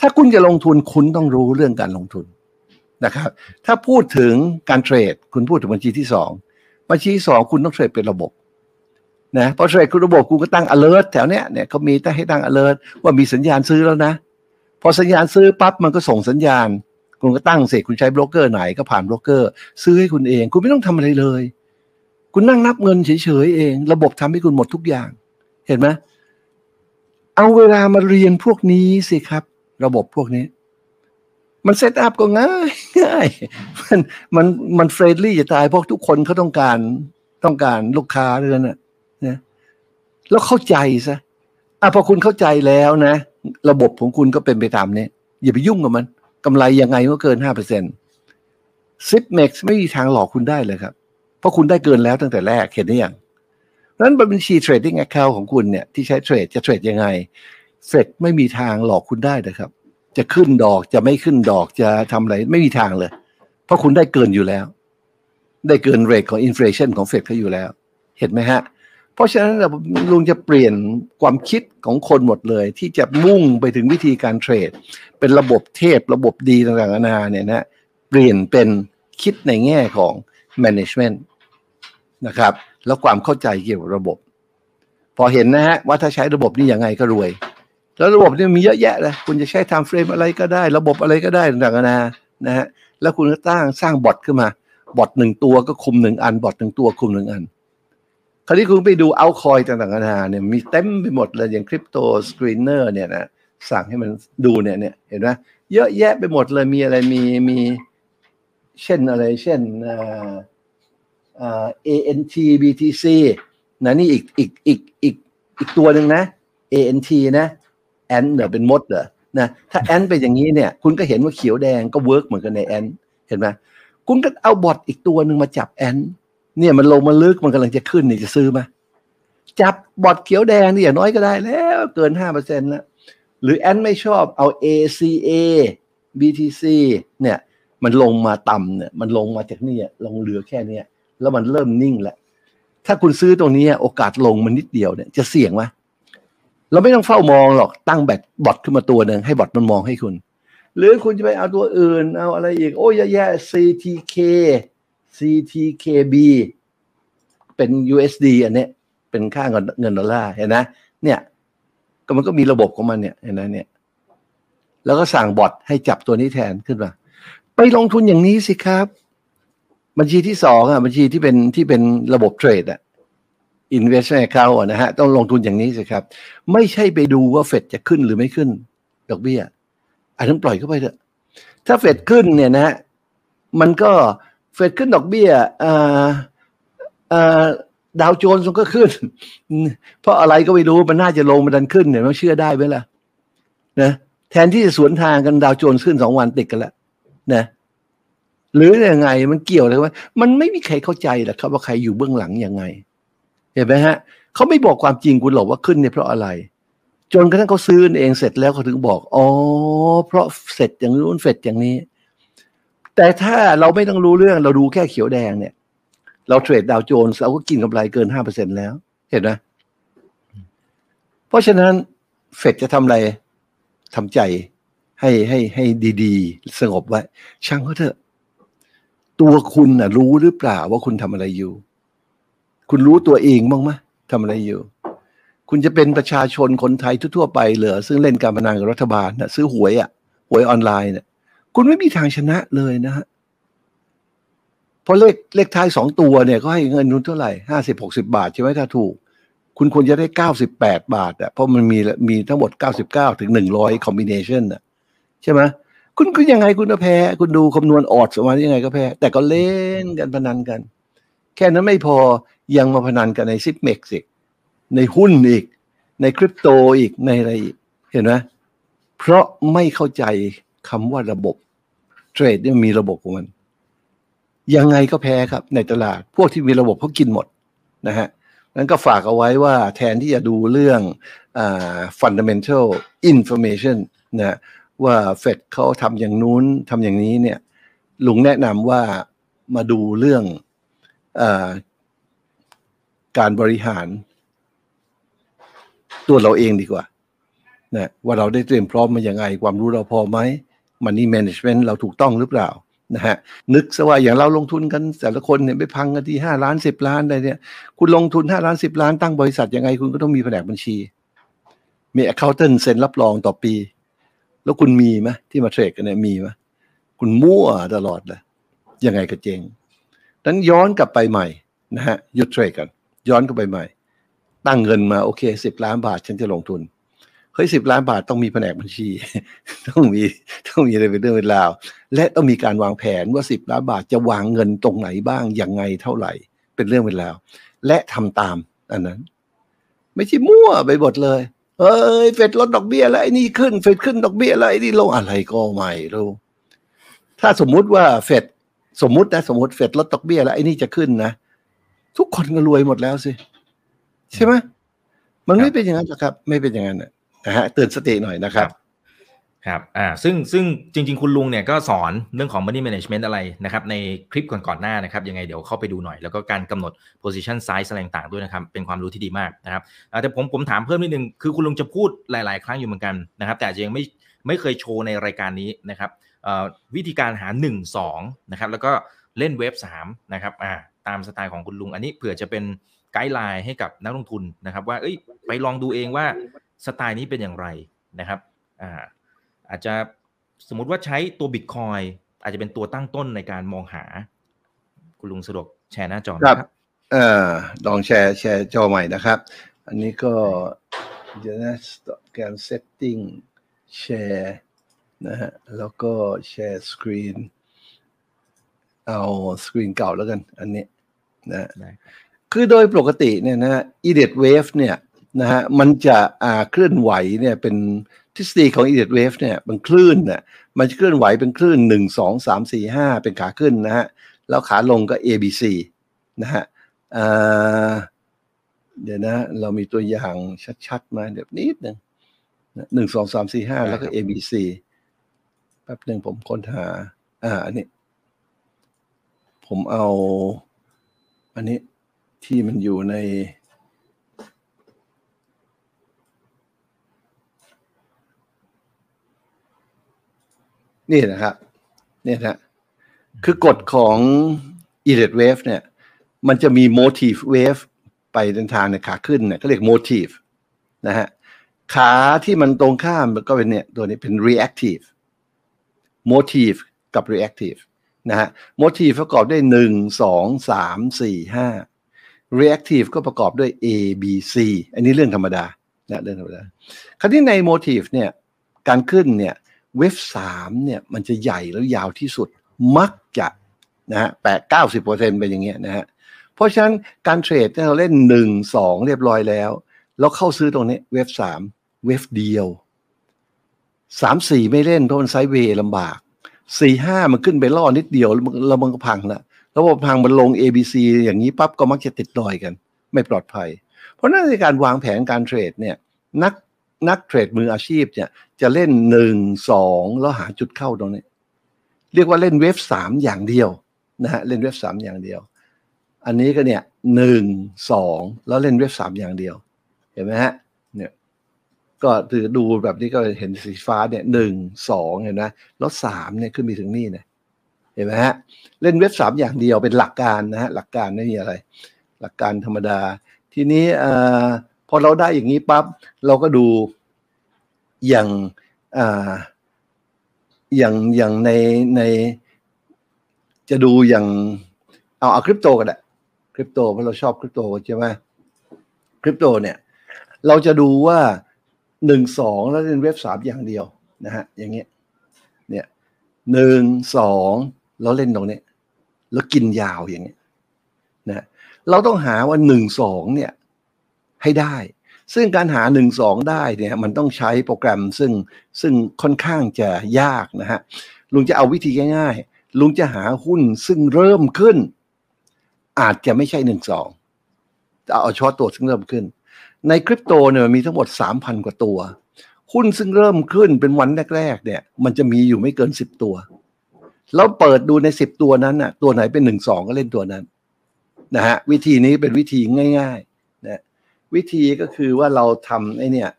Speaker 2: ถ้าคุณจะลงทุนคุณต้องรู้เรื่องการลงทุนนะครับ ถ้าพูดถึงการเทรด คุณพูดถึงบัญชีที่สองบัญชีที่สองคุณต้องเทรดเป็นระบบ นะพอเทรดคุณระบบคุณก็ตั้ง alert แถวเนี้ยเนี่ยเขามีตั้งให้ตั้ง alert ว่ามีสัญญาณซื้อแล้วนะ พอสัญญาณซื้อปั๊บมันก็ส่งสัญญาณ คุณก็ตั้งเสร็จคุณใช้โบรกเกอร์ไหนก็ผ่านโบรกเกอร์ ซื้อให้คุณเอง คุณไม่ต้องทำอะไรเลย คุณนั่งนับเงินเฉยๆเอง ระบบทำให้คุณหมดทุกอย่าง เห็นไหมเอาเวลามาเรียนพวกนี้สิครับ ระบบพวกนี้ มัน setup ก็ง่ายง่ายมันมันมัน friendly จะตายเพราะทุกคนเขาต้องการต้องการลูกค้าด้วยนะนะ แล้วเข้าใจซะอะพอคุณเข้าใจแล้วนะ ระบบของคุณก็เป็นไปตามนี้อย่าไปยุ่งกับมันกำไรยังไงก็เกินห้าเปอร์เซ็นต์ Zipmex ไม่มีทางหลอกคุณได้เลยครับ เพราะคุณได้เกินแล้วตั้งแต่แรกเห็นหรือยังเพราะฉะนั้นบัญชี trading account ของคุณเนี่ยที่ใช้เทรดจะเทรดยังไงเฟดไม่มีทางหลอกคุณได้นะครับ จะขึ้นดอกจะไม่ขึ้นดอกจะทำอะไรไม่มีทางเลย เพราะคุณได้เกินอยู่แล้ว ได้เกิน rate ของ inflation ของเฟดเขาอยู่แล้ว เห็นไหมฮะ เพราะฉะนั้นเราลุงจะเปลี่ยนความคิดของคนหมดเลย ที่จะมุ่งไปถึงวิธีการเทรด เป็นระบบเทพระบบดีต่างๆนานาเนี่ยนะเปลี่ยนเป็นคิดในแง่ของ management นะครับ แล้วความเข้าใจเกี่ยวกับระบบ พอเห็นนะฮะว่าถ้าใช้ระบบนี้ยังไงก็รวย แล้วระบบนี้มีเยอะแยะเลยคุณจะใช้ time frame อะไรก็ได้ ระบบอะไรก็ได้ต่างๆนานานะฮะแล้วคุณก็ตั้งสร้างบอทขึ้นมาบอทหนึ่งตัวก็คุมหนึ่งอันบอทหนึ่งตัวคุมหนึ่งอัน คราวนี้คุณไปดูเอา coin ต่างๆนานาเนี่ยมีเต็มไปหมดเลยอย่าง crypto screener เนี่ยนะสั่งให้มันดูเนี่ยเนี่ยเห็นไหมเยอะแยะไปหมดเลยมีอะไรมีมีเช่นอะไรเช่นอ่าอ่า ANT BTC นะนี่อีกอีกอีกอีกอีกตัวหนึ่งนะ ANT นะ ant เนี่ยเป็นมดเหรอนะถ้า ANT เป็นอย่างนี้เนี่ย คุณก็เห็นว่าเขียวแดงก็ work เหมือนกันใน ANT เห็นไหมคุณก็เอาบอทอีกตัวหนึ่งมาจับ ANT เนี่ยมันลงมาลึกมันกำลังจะขึ้นนี่จะซื้อไหมจับบอทเขียวแดงนี่อย่างน้อยก็ได้แล้วเกินห้าเปอร์เซ็นต์แล้วหรือ ANT ไม่ชอบเอา ACA BTC เนี่ยมันลงมาต่ำเนี่ยมันลงมาจากนี่ลงเหลือแค่เนี้ยแล้วมันเริ่มนิ่งแล้วถ้าคุณซื้อตรงนี้โอกาสลงมันนิดเดียวเนี่ยจะเสี่ยงไหมเราไม่ต้องเฝ้ามองหรอกตั้งแบตบอทขึ้นมาตัวหนึ่งให้บอทมันมองให้คุณ หรือคุณจะไปเอาตัวอื่นเอาอะไรอีก โอ้ยเยอะแยะ CTK CTKB เป็น USD อันเนี้ยเป็นค่าเงินเงินดอลลาร์เห็นนะเนี่ยก็มันก็มีระบบของมันเนี่ยเห็นไหมเนี่ย แล้วก็สั่งบอทให้จับตัวนี้แทนขึ้นมา ไปลงทุนอย่างนี้สิครับ บัญชีที่สองอะบัญชีที่เป็นที่เป็นระบบเทรดอะ investment account อะนะฮะต้องลงทุนอย่างนี้สิครับ ไม่ใช่ไปดูว่าเฟดจะขึ้นหรือไม่ขึ้น ดอกเบี้ยอันนั้นปล่อยเข้าไปเถอะถ้าเฟดขึ้นเนี่ยนะฮะมันก็ เฟดขึ้นดอกเบี้ยอ่าอ่าดาวโจนส์มันก็ขึ้น เพราะอะไรก็ไม่รู้มันน่าจะลงมันดันขึ้นเนี่ยมันเชื่อได้ไหมล่ะนะแทนที่จะสวนทางกันดาวโจนส์ขึ้นสองวันติดกันแล้วนะหรือยังไงมันเกี่ยวอะไรวะมันไม่มีใครเข้าใจหรอกครับว่าใครอยู่เบื้องหลังยังไง เห็นไหมฮะเขาไม่บอกความจริงคุณหรอกว่าขึ้นเนี่ยเพราะอะไร จนกระทั่งเขาซื้อเองเสร็จแล้วเขาถึงบอกอ๋อเพราะเสร็จอย่างนู้นเสร็จอย่างนี้ แต่ถ้าเราไม่ต้องรู้เรื่องเราดูแค่เขียวแดงเนี่ย เราเทรดดาวโจนส์เราก็กินกำไรเกินห้าเปอร์เซ็นแล้ว เห็นไหมเพราะฉะนั้นเฟดจะทำอะไรทำใจให้ให้ให้ดีๆ สงบไว้ ช่างเขาเถอะ ตัวคุณน่ะรู้หรือเปล่าว่าคุณทำอะไรอยู่ คุณรู้ตัวเองบ้างไหมทำอะไรอยู่ คุณจะเป็นประชาชนคนไทยทั่วๆไปเหรอซึ่งเล่นการพนันกับรัฐบาลนะซื้อหวยอะ่ะหวยออนไลน์เนี่ย คุณไม่มีทางชนะเลยนะฮะเพราะเลขเลขท้ายสองตัวเนี่ยก็ให้เงินนุนเท่าไหร่ห้าสิบหกสิบาทใช่ไหมถ้าถูก คุณควรจะได้เก้าสิบแปดบาทอะเพราะมันมีมีทั้งหมดเก้าสิบเก้าถึงหนึ่งร้อย combination อะใช่ไหมคุณคุณยังไงคุณก็แพ้ คุณดูคำนวณ odds มายังไงก็แพ้ แต่ก็เล่นกันพนันกัน แค่นั้นไม่พอยังมาพนันกันใน Zipmex อีกในหุ้นอีก ในคริปโตอีกในอะไรอีก เห็นไหมเพราะไม่เข้าใจคำว่าระบบ เทรดเนี่ยมีระบบของมัน ยังไงก็แพ้ครับ ในตลาด พวกที่มีระบบเขากินหมดนะฮะนั้นก็ฝากเอาไว้ว่าแทนที่จะดูเรื่องอ fundamental information นะว่าเฟดเขาทำอย่างนู้นทำอย่างนี้เนี่ยลุงแนะนำว่ามาดูเรื่องอการบริหารตัวเราเองดีกว่านะว่าเราได้เตรียมพร้อมมาอย่างไง ความรู้เราพอไหม มันนี่แมネจเมนต์เราถูกต้องหรือเปล่านะฮะนึกซะว่าอย่างเราลงทุนกันแต่ละคนเนี่ยไปพังกันที่ห้าล้านสิบล้านอะไรเนี่ยคุณลงทุนห้าล้านสิบล้านตั้งบริษัทยังไงคุณก็ต้องมีแผนกบัญชี มี accountant เซ็นรับรองต่อปี แล้วคุณมีไหมที่มาเทรดกันเนี่ยมีไหมคุณมั่วตลอดเลยยังไงก็เจงนั้นย้อนกลับไปใหม่นะฮะหยุดเทรดกัน ย้อนกลับไปใหม่ ตั้งเงินมาโอเคสิบล้านบาทฉันจะลงทุน เฮ้ยสิบล้านบาทต้องมีแผนกบัญชี ต้องมีต้องมีอะไรเป็นเรื่องเป็นราว และต้องมีการวางแผนว่าสิบล้านบาทจะวางเงินตรงไหนบ้างอยังไงเท่าไหร่ เป็นเรื่องเป็นราว และทำตามอันนั้น ไม่ใช่มั่วไปหมดเลยเอ้ยเฟดลดดอกเบี้ยแล้วไอ้นี่ขึ้นเฟดขึ้นดอกเบี้ยแล้วไอ้นี่ลงอะไรก็ไม่รู้ถ้าสมมุติว่าเฟดสมมุตินะสมมติเฟดลดดอกเบี้ยแล้วไอ้นี่จะขึ้นนะทุกคนก็รวยหมดแล้วสิ ใช่ไหมมันไม่เป็นอย่างนั้นหรอกครับ ไม่เป็นอย่างนั้น นะฮะเตือนสติหน่อยนะครับ
Speaker 1: ครับอ่าซึ่งซึ่งจริง ๆ คุณลุงเนี่ยก็สอนเรื่องของ money management อะไรนะครับ ในคลิปก่อนๆหน้านะครับ ยังไงเดี๋ยวเข้าไปดูหน่อย แล้วก็การกำหนด position size อะไรต่างๆด้วยนะครับ เป็นความรู้ที่ดีมากนะครับแต่ผมผมถามเพิ่มนิดนึง คือคุณลุงจะพูดหลายๆ ครั้งอยู่เหมือนกันนะครับ แต่ยังไม่ไม่เคยโชว์ในรายการนี้นะครับวิธีการหา 1 2นะครับแล้วก็เล่นเว็บ3นะครับอ่าตามสไตล์ของคุณลุง อันนี้เผื่อจะเป็นไกด์ไลน์ให้กับนักลงทุนนะครับ ว่าเอ้ยไปลองดูเองว่า สไตล์นี้เป็นอย่างไรนะครับอ่าอาจจะสมมุติว่าใช้ตัวบิตคอยอาจจะเป็นตัวตั้งต้นในการมองหา คุณลุงสะดวกแชร์หน้าจอครับ
Speaker 2: เออลองแชร์แชร์จอใหม่นะครับ อันนี้ก็เดี๋ยวนะการ setting แชร์นะฮะแล้วก็แชร์สกรีนเอาสกรีนเก่าแล้วกัน อันนี้นะคือโดยปกติเนี่ยนะ idiot wave เนี่ย นะฮะมันจะอ่าเคลื่อนไหวเนี่ยเป็นทฤษฎีของ idiot wave เนี่ยมันคลื่นเนี่ยมันจะเคลื่อนไหวเป็นคลื่นหนึ่งสองสามสี่ห้าเป็นขาขึ้นนะฮะแล้วขาลงก็ A B C นะฮะเดี๋ยวนะ เรามีตัวอย่างชัดๆมาเดี๋ยวนิดหนึ่งหนึ่งสองสามสี่ห้าแล้วก็ A B C แป๊บหนึ่งผมค้นหา อ่า อันนี้ ผมเอา อันนี้ที่มันอยู่ใน นี่นะครับเนี่ยนะคือกฎของ e l i t wave เนี่ย มันจะมี motive wave ไปเดินทางในขาขึ้นเนี่ยก็เรียก motive นะฮะขาที่มันตรงข้ามก็เป็นเนี่ยตัวนี้เป็น reactive motive กับ reactive นะฮะ motive ประกอบด้วยหนึ่งสองสามสี่ห้า reactive ก็ประกอบด้วย A B C อันนี้เรื่องธรรมดานะเรื่องธรรมดา คราวนี้ใน motive เนี่ยการขึ้นเนี่ย เวฟสามเนี่ยมันจะใหญ่แล้วยาวที่สุดมักจะนะฮะแปดเก้าสิบเปอร์เซ็นเป็นอย่างเงี้ยนะฮะเพราะฉะนั้นการเทรดเราเล่นหนึ่งสองเรียบร้อยแล้วเราเข้าซื้อตรงนี้เวฟสามเวฟเดียวสามสี่ไม่เล่นเพราะมันไซด์เวย์ลำบากสี่ห้ามันขึ้นไปล่อนิดเดียวแล้วมันก็พังละแล้วพอพังมันลง ABC อย่างนี้ปั๊บก็มักจะติดดอยกัน ไม่ปลอดภัย เพราะนั่นในการวางแผนการเทรดเนี่ยนักนักเทรดมืออาชีพเนี่ย จะเล่นหนึ่งสองแล้วหาจุดเข้าตรงนี้ เรียกว่าเล่นเวฟสามอย่างเดียวนะฮะเล่นเวฟสามอย่างเดียว อันนี้ก็เนี่ยหนึ่งสองแล้วเล่นเวฟสามอย่างเดียว เห็นไหมฮะเนี่ยก็ถือดูแบบนี้ก็เห็นสีฟ้าเนี่ยหนึ่งสองเห็นไหมแล้วสามเนี่ยขึ้นไปถึงนี่นะเห็นไหมฮะเล่นเว็บสามอย่างเดียวเป็นหลักการนะฮะหลักการไม่มีอะไร หลักการธรรมดา ทีนี้อ่อพอเราได้อย่างนี้ปั๊บเราก็ดู อย่างอ่าอย่างอย่างในในจะดูอย่างเอาเอาคริปโตกันแหละคริปโตเพราะเราชอบคริปโตใช่ไหมคริปโตเนี่ย เราจะดูว่าหนึ่งสองแล้วเป็นเว็บสามอย่างเดียวนะฮะอย่างเงี้ยเนี่ยหนึ่งสองแล้วเล่นตรงนี้แล้วกินยาวอย่างเงี้ยนะเราต้องหาว่าหนึ่งสองเนี่ยให้ได้ ซึ่งการหาหนึ่งสองได้เนี่ยมันต้องใช้โปรแกรมซึ่งซึ่งค่อนข้างจะยากนะฮะลุงจะเอาวิธีง่ายๆ ลุงจะหาหุ้นซึ่งเริ่มขึ้น อาจจะไม่ใช่หนึ่งสองจะเอาเฉพาะตัวซึ่งเริ่มขึ้น ในคริปโตเนี่ยมันมีทั้งหมด 3,000 กว่าตัว หุ้นซึ่งเริ่มขึ้นเป็นวันแรก ๆ เนี่ย มันจะมีอยู่ไม่เกิน 10 ตัว แล้วเปิดดูใน 10 ตัวนั้นน่ะตัวไหนเป็น 1 2 ก็เล่นตัวนั้นนะฮะวิธีนี้เป็นวิธีง่าย ๆ วิธีก็คือว่าเราทำไอ้เนี่ย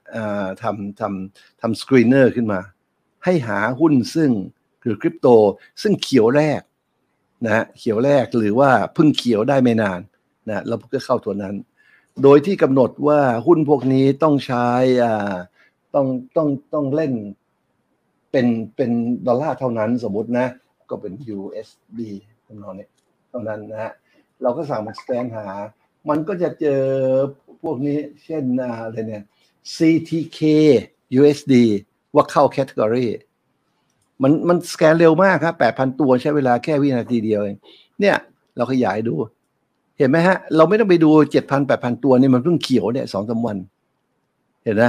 Speaker 2: ทำทำทำ screener ขึ้นมา ให้หาหุ้นซึ่งคือคริปโต ซึ่งเขียวแรกนะฮะเขียวแรกหรือว่าเพิ่งเขียวได้ไม่นานนะเราก็เข้าตัวนั้น โดยที่กำหนดว่าหุ้นพวกนี้ต้องใช้อ่าต้องต้องต้องเล่นเป็นเป็นดอลลาร์เท่านั้นสมมตินะ ก็เป็น USD จำนวนนี้เท่านั้นนะฮะเราก็สั่งมาสแกนหา มันก็จะเจอ วกนี้เช่นอะไรเนี่ย CTK USD ว่าเข้าแคตตากรีมันมันสแกนเร็วมากครับ 8,000 ตัวใช้เวลาแค่วินาทีเดียวเองเนี่ยเราขยายดู เห็นไหมฮะ เราไม่ต้องไปดูเจ็ดพันแปดพันตัวนี่มันเพิ่งเขียวเนี่ยสองสามวัน เห็นไหม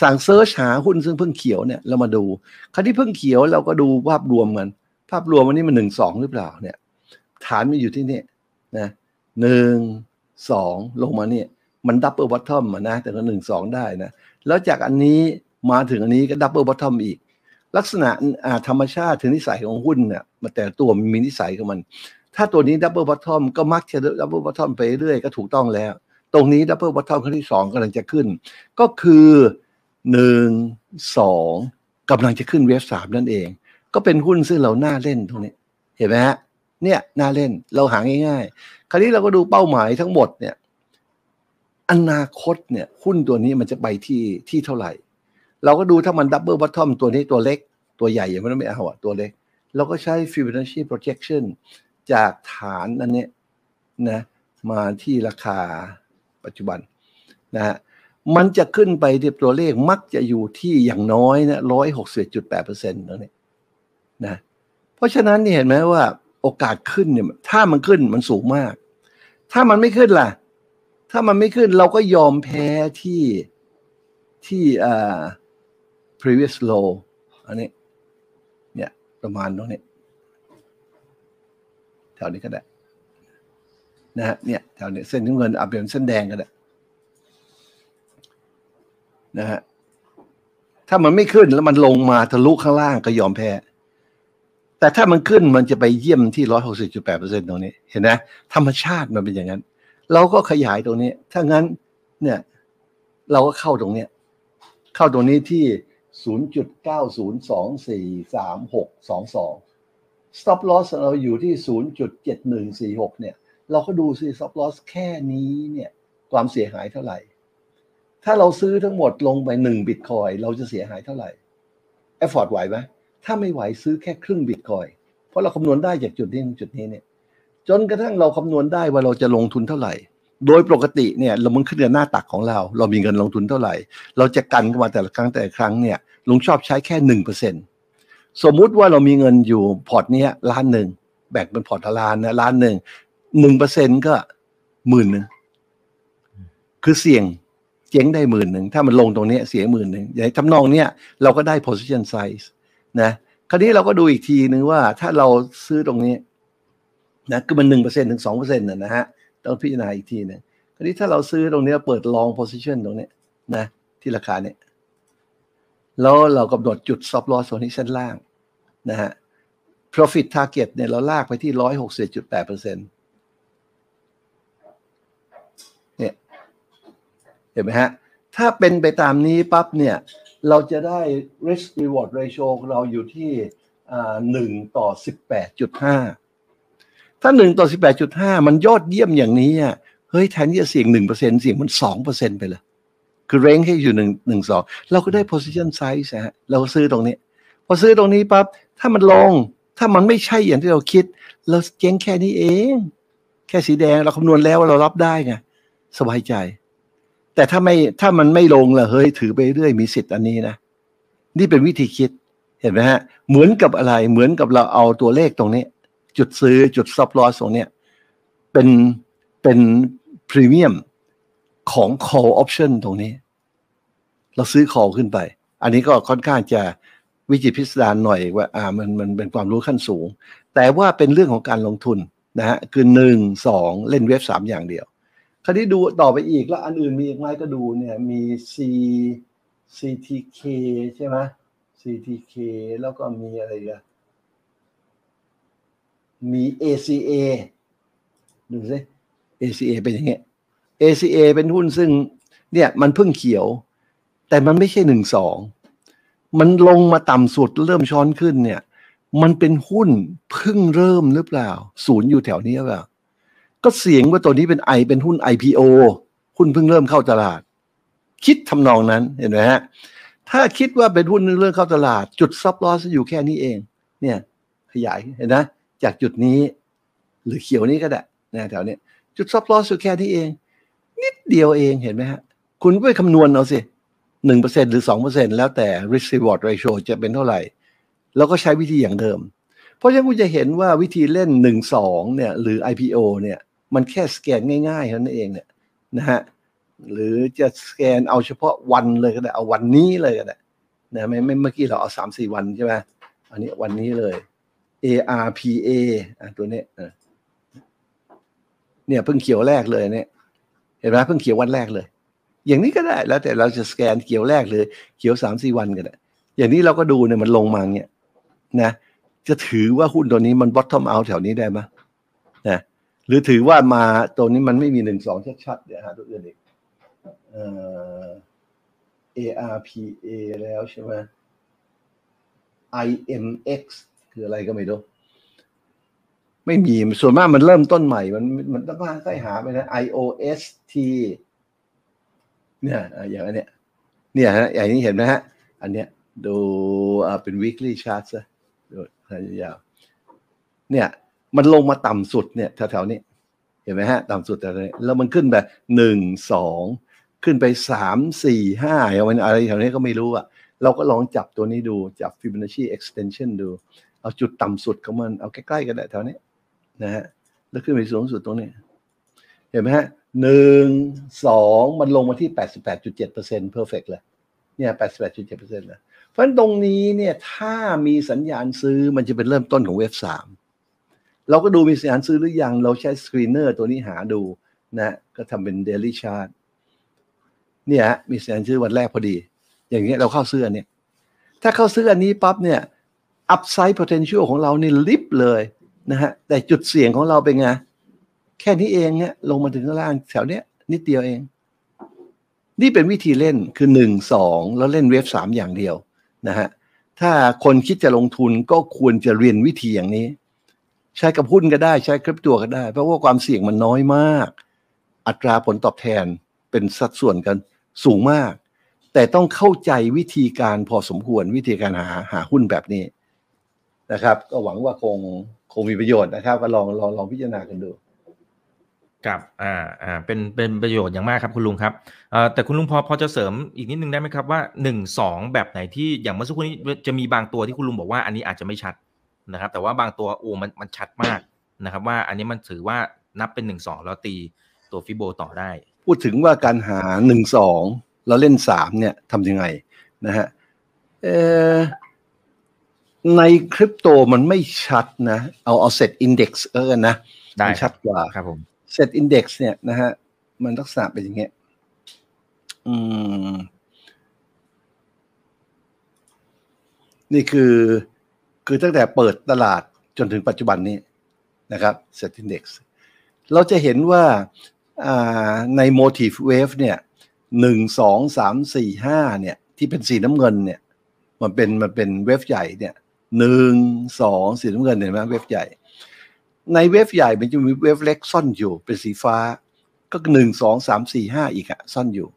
Speaker 2: สั่ง search หาหุ้นซึ่งเพิ่งเขียวเนี่ยเรามาดูคราวที่เพิ่งเขียวเราก็ดูภาพรวมกันภาพรวมวันนี้มันหนึ่งสองหรือเปล่าเนี่ย ฐานมันอยู่ที่นี่นะหนึ่งสองลงมาเนี่ย มัน double bottom นะแต่ก็หนึ่งสองได้นะ แล้วจากอันนี้มาถึงอันนี้ก็ double bottom อีก ลักษณะธรรมชาติถึงนิสัยของหุ้นเนี่ยมันแต่ตัวมันมีนิสัยของมัน ถ้าตัวนี้ double bottom ก็มักจะ double bottom ไปเรื่อยก็ถูกต้องแล้ว ตรงนี้ double bottom ครั้งที่สองกำลังจะขึ้น ก็คือหนึ่งสองกำลังจะขึ้น wave สามนั่นเอง ก็เป็นหุ้นซึ่งเราน่าเล่นตรงนี้ เห็นไหมฮะเนี่ยน่าเล่นเราหาง่ายๆ คราวนี้เราก็ดูเป้าหมายทั้งหมดเนี่ย อนาคตเนี่ยหุ้นตัวนี้มันจะไปที่ที่เท่าไหร่ เราก็ดูถ้ามัน double bottom ตัวนี้ตัวเล็ก ตัวใหญ่ยังไม่ต้องไม่เอาตัวเล็ก เราก็ใช้ Fibonacci projection จากฐานอันนี้นะมาที่ราคาปัจจุบันนะฮะมันจะขึ้นไปที่ตัวเลขมักจะอยู่ที่อย่างน้อยนะร้อยหกสิบจุดแปดเปอร์เซ็นต์ตรงนี้นะเพราะฉะนั้นนี่เห็นไหมว่าโอกาสขึ้นเนี่ยถ้ามันขึ้นมันสูงมาก ถ้ามันไม่ขึ้นล่ะ ถ้ามันไม่ขึ้นเราก็ยอมแพ้ที่ที่อ่า previous low อันนี้ เนี่ย ประมาณตรงนี้แถวนี้ก็ได้ นะฮะเนี่ยแถวนี้เส้นน้ำเงินอาเป็นเส้นแดงก็ได้นะฮะถ้ามันไม่ขึ้นแล้วมันลงมาทะลุข้างล่างก็ยอมแพ้ แต่ถ้ามันขึ้นมันจะไปเยี่ยมที่ร้อยหกสิบจุดแปดเปอร์เซ็นตรงนี้ เห็นไหมธรรมชาติมันเป็นอย่างนั้น เราก็ขยายตรงนี้ ถ้างั้นเนี่ยเราก็เข้าตรงเนี้ยเข้าตรงนี้ที่ศูนย์จุดเก้าศูนย์สองสี่สามหกสองสอง stop loss เราอยู่ที่ 0.7146 เนี่ย เราก็ดูสิ stop loss แค่นี้เนี่ย ความเสียหายเท่าไหร่ ถ้าเราซื้อทั้งหมดลงไป1บิตคอยเราจะเสียหายเท่าไหร่ afford ไหวไหมถ้าไม่ไหวซื้อแค่ครึ่งบิตคอยน์เพราะเราคำนวณได้จากจุดนี้ถึงจุดนี้เนี่ย จนกระทั่งเราคำนวณได้ว่าเราจะลงทุนเท่าไหร่ โดยปกติเนี่ยเรามันขึ้นกับหน้าตักของเรา เรามีเงินลงทุนเท่าไหร่ เราจะกันกันมาแต่ละครั้งแต่ละครั้งเนี่ยลุงชอบใช้แค่หนึ่งเปอร์เซ็นต์สมมุติว่าเรามีเงินอยู่พอร์ตเนี้ยล้านหนึ่งแบ่งเป็นพอร์ตละล้านนะล้านหนึ่งหนึ่งเปอร์เซ็นก็หมื่นหนึ่งคือเสี่ยงเจ๊งได้หมื่นหนึ่งถ้ามันลงตรงนี้เสียหมื่นหนึ่งอย่างทำนองเนี้ยเราก็ได้ position size นะคราวนี้เราก็ดูอีกทีนึงว่าถ้าเราซื้อตรงนี้ นะคือมันหนึ่งเปอร์เซ็นถึงสองเปอร์เซ็นต์นะฮะต้องพิจารณาอีกทีหนึงคราวนี้ถ้าเราซื้อตรงนี้เปิด long position ตรงนี้นะ ที่ราคาเนี้ยแล้วเรากำหนดจุด stop loss ตรงนี้เส้นล่างนะฮะ profit target เนี่ยเราลากไปที่ร้อยหกสิบจุดแปดเปอร์เซ็นต์เนี่ยเห็นไหมฮะ ถ้าเป็นไปตามนี้ปั๊บเนี่ย เราจะได้ risk reward ratio ของเราอยู่ที่หนึ่งต่อสิบแปดจุดห้า ถ้าหนึ่งต่อสิบแปดจุดห้ามันยอดเยี่ยมอย่างนี้อะเฮ้ยแทนที่จะเสี่ยงหนึ่งเปอร์เซ็นเสี่ยงมันสองเปอร์เซ็นไปเลยคือเร่งให้อยู่หนึ่งหนึ่งสองเราก็ได้ position size ฮะเราซื้อตรงนี้ พอซื้อตรงนี้ปั๊บถ้ามันลง ถ้ามันไม่ใช่อย่างที่เราคิด เราเจ๊งแค่นี้เอง แค่สีแดงเราคำนวณแล้วว่าเรารับได้ไงสบายใจ แต่ถ้าไม่ถ้ามันไม่ลงล่ะเฮ้ยถือไปเรื่อยมีสิทธิ์อันนี้นะนี่เป็นวิธีคิดเห็นไหมฮะเหมือนกับอะไรเหมือนกับเราเอาตัวเลขตรงนี้ จุดซื้อจุดซับลอสตรงเนี้ยเป็นเป็นพรีเมียมของ call option ตรงนี้ เราซื้อ call ขึ้นไป อันนี้ก็ค่อนข้างจะวิจิตพิสดารหน่อยว่าอ่ามันมันเป็นความรู้ขั้นสูง แต่ว่าเป็นเรื่องของการลงทุนนะฮะคือหนึ่งสองเล่นเว็บสามอย่างเดียว คราวนี้ดูต่อไปอีกแล้วอันอื่นมีอีกไหมก็ดูเนี่ยมี C CTK ใช่ไหม CTK แล้วก็มีอะไรอีกัน มี ACA ดูสิ ACA เป็นอย่างเงี้ย ACA เป็นหุ้นซึ่งเนี่ยมันเพิ่งเขียว แต่มันไม่ใช่หนึ่งสองมันลงมาต่ำสุดเริ่มช้อนขึ้นเนี่ย มันเป็นหุ้นเพิ่งเริ่มหรือเปล่า ศูนย์อยู่แถวนี้หรือเปล่า ก็เสียงว่าตัวนี้เป็นไอเป็นหุ้น IPO หุ้นเพิ่งเริ่มเข้าตลาด คิดทำนองนั้นเห็นไหมฮะถ้าคิดว่าเป็นหุ้นเรื่องเข้าตลาด จุดซับลอสอยู่แค่นี้เอง เนี่ย ขยายเห็นนะ จากจุดนี้ หรือเขียวนี้ก็ได้นะแถวเนี้ยจุดซับลอสอยู่แค่นี้เอง นิดเดียวเองเห็นไหมฮะ คุณก็ไปคำนวณเอาสิหนึ่งเปอร์เซ็นหรือสองเปอร์เซ็นแล้วแต่ risk reward ratio จะเป็นเท่าไหร่ แล้วก็ใช้วิธีอย่างเดิม เพราะฉะนั้นคุณจะเห็นว่าวิธีเล่นหนึ่งสองเนี่ย หรือ IPO เนี่ย มันแค่สแกนง่ายๆเท่านั้นเองเนี่ยนะฮะหรือจะสแกนเอาเฉพาะวันเลยก็ได้ เอาวันนี้เลยก็ได้นะไม่ไม่เมื่อกี้เราเอาสามสี่วันใช่ไหมอันนี้วันนี้เลย ARPA อะตัวนี้เนี่ยเพิ่งเขียวแรกเลยเนี่ย เห็นไหมเพิ่งเขียววันแรกเลย อย่างนี้ก็ได้แล้วแต่เราจะสแกนเขียวแรกเลยเขียวสามสี่วันก็ได้อย่างนี้เราก็ดูเนี่ยมันลงมาเนี่ยนะจะถือว่าหุ้นตัวนี้มัน bottom out แถวนี้ได้ไหมนะหรือถือว่ามาตัวนี้มันไม่มีหนึ่งสองชัดๆเดี๋ยวหาตัวอื่นอีกเอ่อ ARPA แล้วใช่ไหม IMX คืออะไรก็ไม่รู้ ไม่มีส่วนมากมันเริ่มต้นใหม่ มันมันต้องค่อยหาไปนะ IOST เนี่ยอย่างอันเนี้ยเนี่ยฮะอย่างนี้เห็นไหมฮะ อันเนี้ยดูอ่าเป็น weekly chart ซะดูระยะยาวเนี่ยมันลงมาต่ำสุดเนี่ยแถวๆนี้ เห็นไหมฮะ ต่ำสุดแถวนี้แล้วมันขึ้นไปหนึ่งสองขึ้นไปสามสี่ห้าอะไรแถวนี้ก็ไม่รู้อะเราก็ลองจับตัวนี้ดู จับ Fibonacci extension ดู เอาจุดต่ำสุดของมันเอาใกล้ๆกันแหละแถวนี้นะฮะแล้วขึ้นไปสูงสุดตรงนี้ เห็นไหมฮะหนึ่งสองมันลงมาที่แปดสิบแปดจุดเจ็ดเปอร์เซ็นต์ perfect เลยเนี่ยแปดสิบแปดจุดเจ็ดเปอร์เซ็นต์เลยเพราะฉะนั้นตรงนี้เนี่ยถ้ามีสัญญาณซื้อมันจะเป็นเริ่มต้นของเว็บสามเราก็ดูมีสัญญาณซื้อหรือยัง เราใช้ screener ตัวนี้หาดูนะก็ทำเป็น daily chart เนี่ยฮะมีสัญญาณซื้อวันแรกพอดี อย่างเงี้ยเราเข้าซื้ออันเนี้ยถ้าเข้าซื้ออันนี้ปั๊บเนี่ย upside potential ของเรานี่ลิบเลยนะฮะแต่จุดเสี่ยงของเราเป็นไง แค่นี้เองเนี่ยลงมาถึงข้างล่างแถวเนี้ย นิดเดียวเอง นี่เป็นวิธีเล่นคือหนึ่งสองแล้วเล่น wave สามอย่างเดียวนะฮะถ้าคนคิดจะลงทุนก็ควรจะเรียนวิธีอย่างนี้ ใช้กับหุ้นก็ได้ใช้คริปโตก็ได้ เพราะว่าความเสี่ยงมันน้อยมาก อัตราผลตอบแทนเป็นสัดส่วนกันสูงมาก แต่ต้องเข้าใจวิธีการพอสมควรวิธีการหาหาหุ้นแบบนี้ นะครับ ก็หวังว่าคงคงมีประโยชน์นะครับ ก็ลองลองลองพิจารณากันดู
Speaker 1: ครับอ่าอ่าเป็นเป็นประโยชน์อย่างมากครับคุณลุงครับเอ่อแต่คุณลุงพอพอจะเสริมอีกนิดนึงได้ไหมครับว่าหนึ่งสองแบบไหนที่อย่างเมื่อสักครู่นี้จะมีบางตัวที่คุณลุงบอกว่าอันนี้อาจจะไม่ชัดนะครับ แต่ว่าบางตัวโอ้มันมันชัดมากนะครับ ว่าอันนี้มันถือว่านับเป็นหนึ่งสองแล้วตีตัว Fibo ต่อได้
Speaker 2: พูดถึงว่าการหาหนึ่งสองแล้วเล่นสามเนี่ยทำยังไงนะฮะเอ่อ ในคริปโตมันไม่ชัดนะ เอาเอา SET Index เออนะ
Speaker 1: ได้
Speaker 2: มันชัดกว่า
Speaker 1: ครับผม
Speaker 2: SET Index เนี่ยนะฮะมันลักษณะเป็นอย่างเงี้ยอืม นี่คือ คือตั้งแต่เปิดตลาดจนถึงปัจจุบันนี้นะครับ SET Index เราจะเห็นว่าอ่าใน motive wave เนี่ยหนึ่งสองสามสี่ห้าเนี่ย ที่เป็นสีน้ำเงินเนี่ย มันเป็นมันเป็น wave ใหญ่เนี่ย หนึ่งสองสีน้ำเงินเห็นไหมเวฟใหญ่ ในเวฟใหญ่มันจะมีเวฟเล็กซ่อนอยู่เป็นสีฟ้า ก็หนึ่งสองสามสี่ห้าอีกอะซ่อนอยู่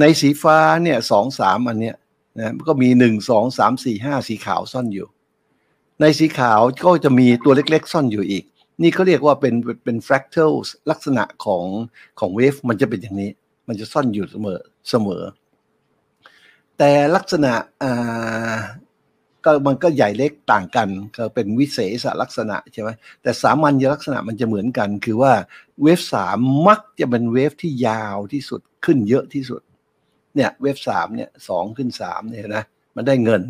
Speaker 2: ในสีฟ้าเนี่ยสองสามอันเนี้ยนะก็มีหนึ่งสองสามสี่ห้าสีขาวซ่อนอยู่ ในสีขาวก็จะมีตัวเล็กๆ ซ่อนอยู่อีก นี่เขาเรียกว่าเป็นเป็น fractal ลักษณะของของเวฟมันจะเป็นอย่างนี้ มันจะซ่อนอยู่เสมอเสมอ แต่ลักษณะอ่า ก็มันก็ใหญ่เล็กต่างกันก็เป็นวิเศษลักษณะใช่ไหมแต่สามัญลักษณะมันจะเหมือนกัน คือว่าเวฟสามมักจะเป็นเวฟที่ยาวที่สุดขึ้นเยอะที่สุด เนี่ยเวฟสามเนี่ยสองขึ้นสามเนี่ยนะมันได้เงิน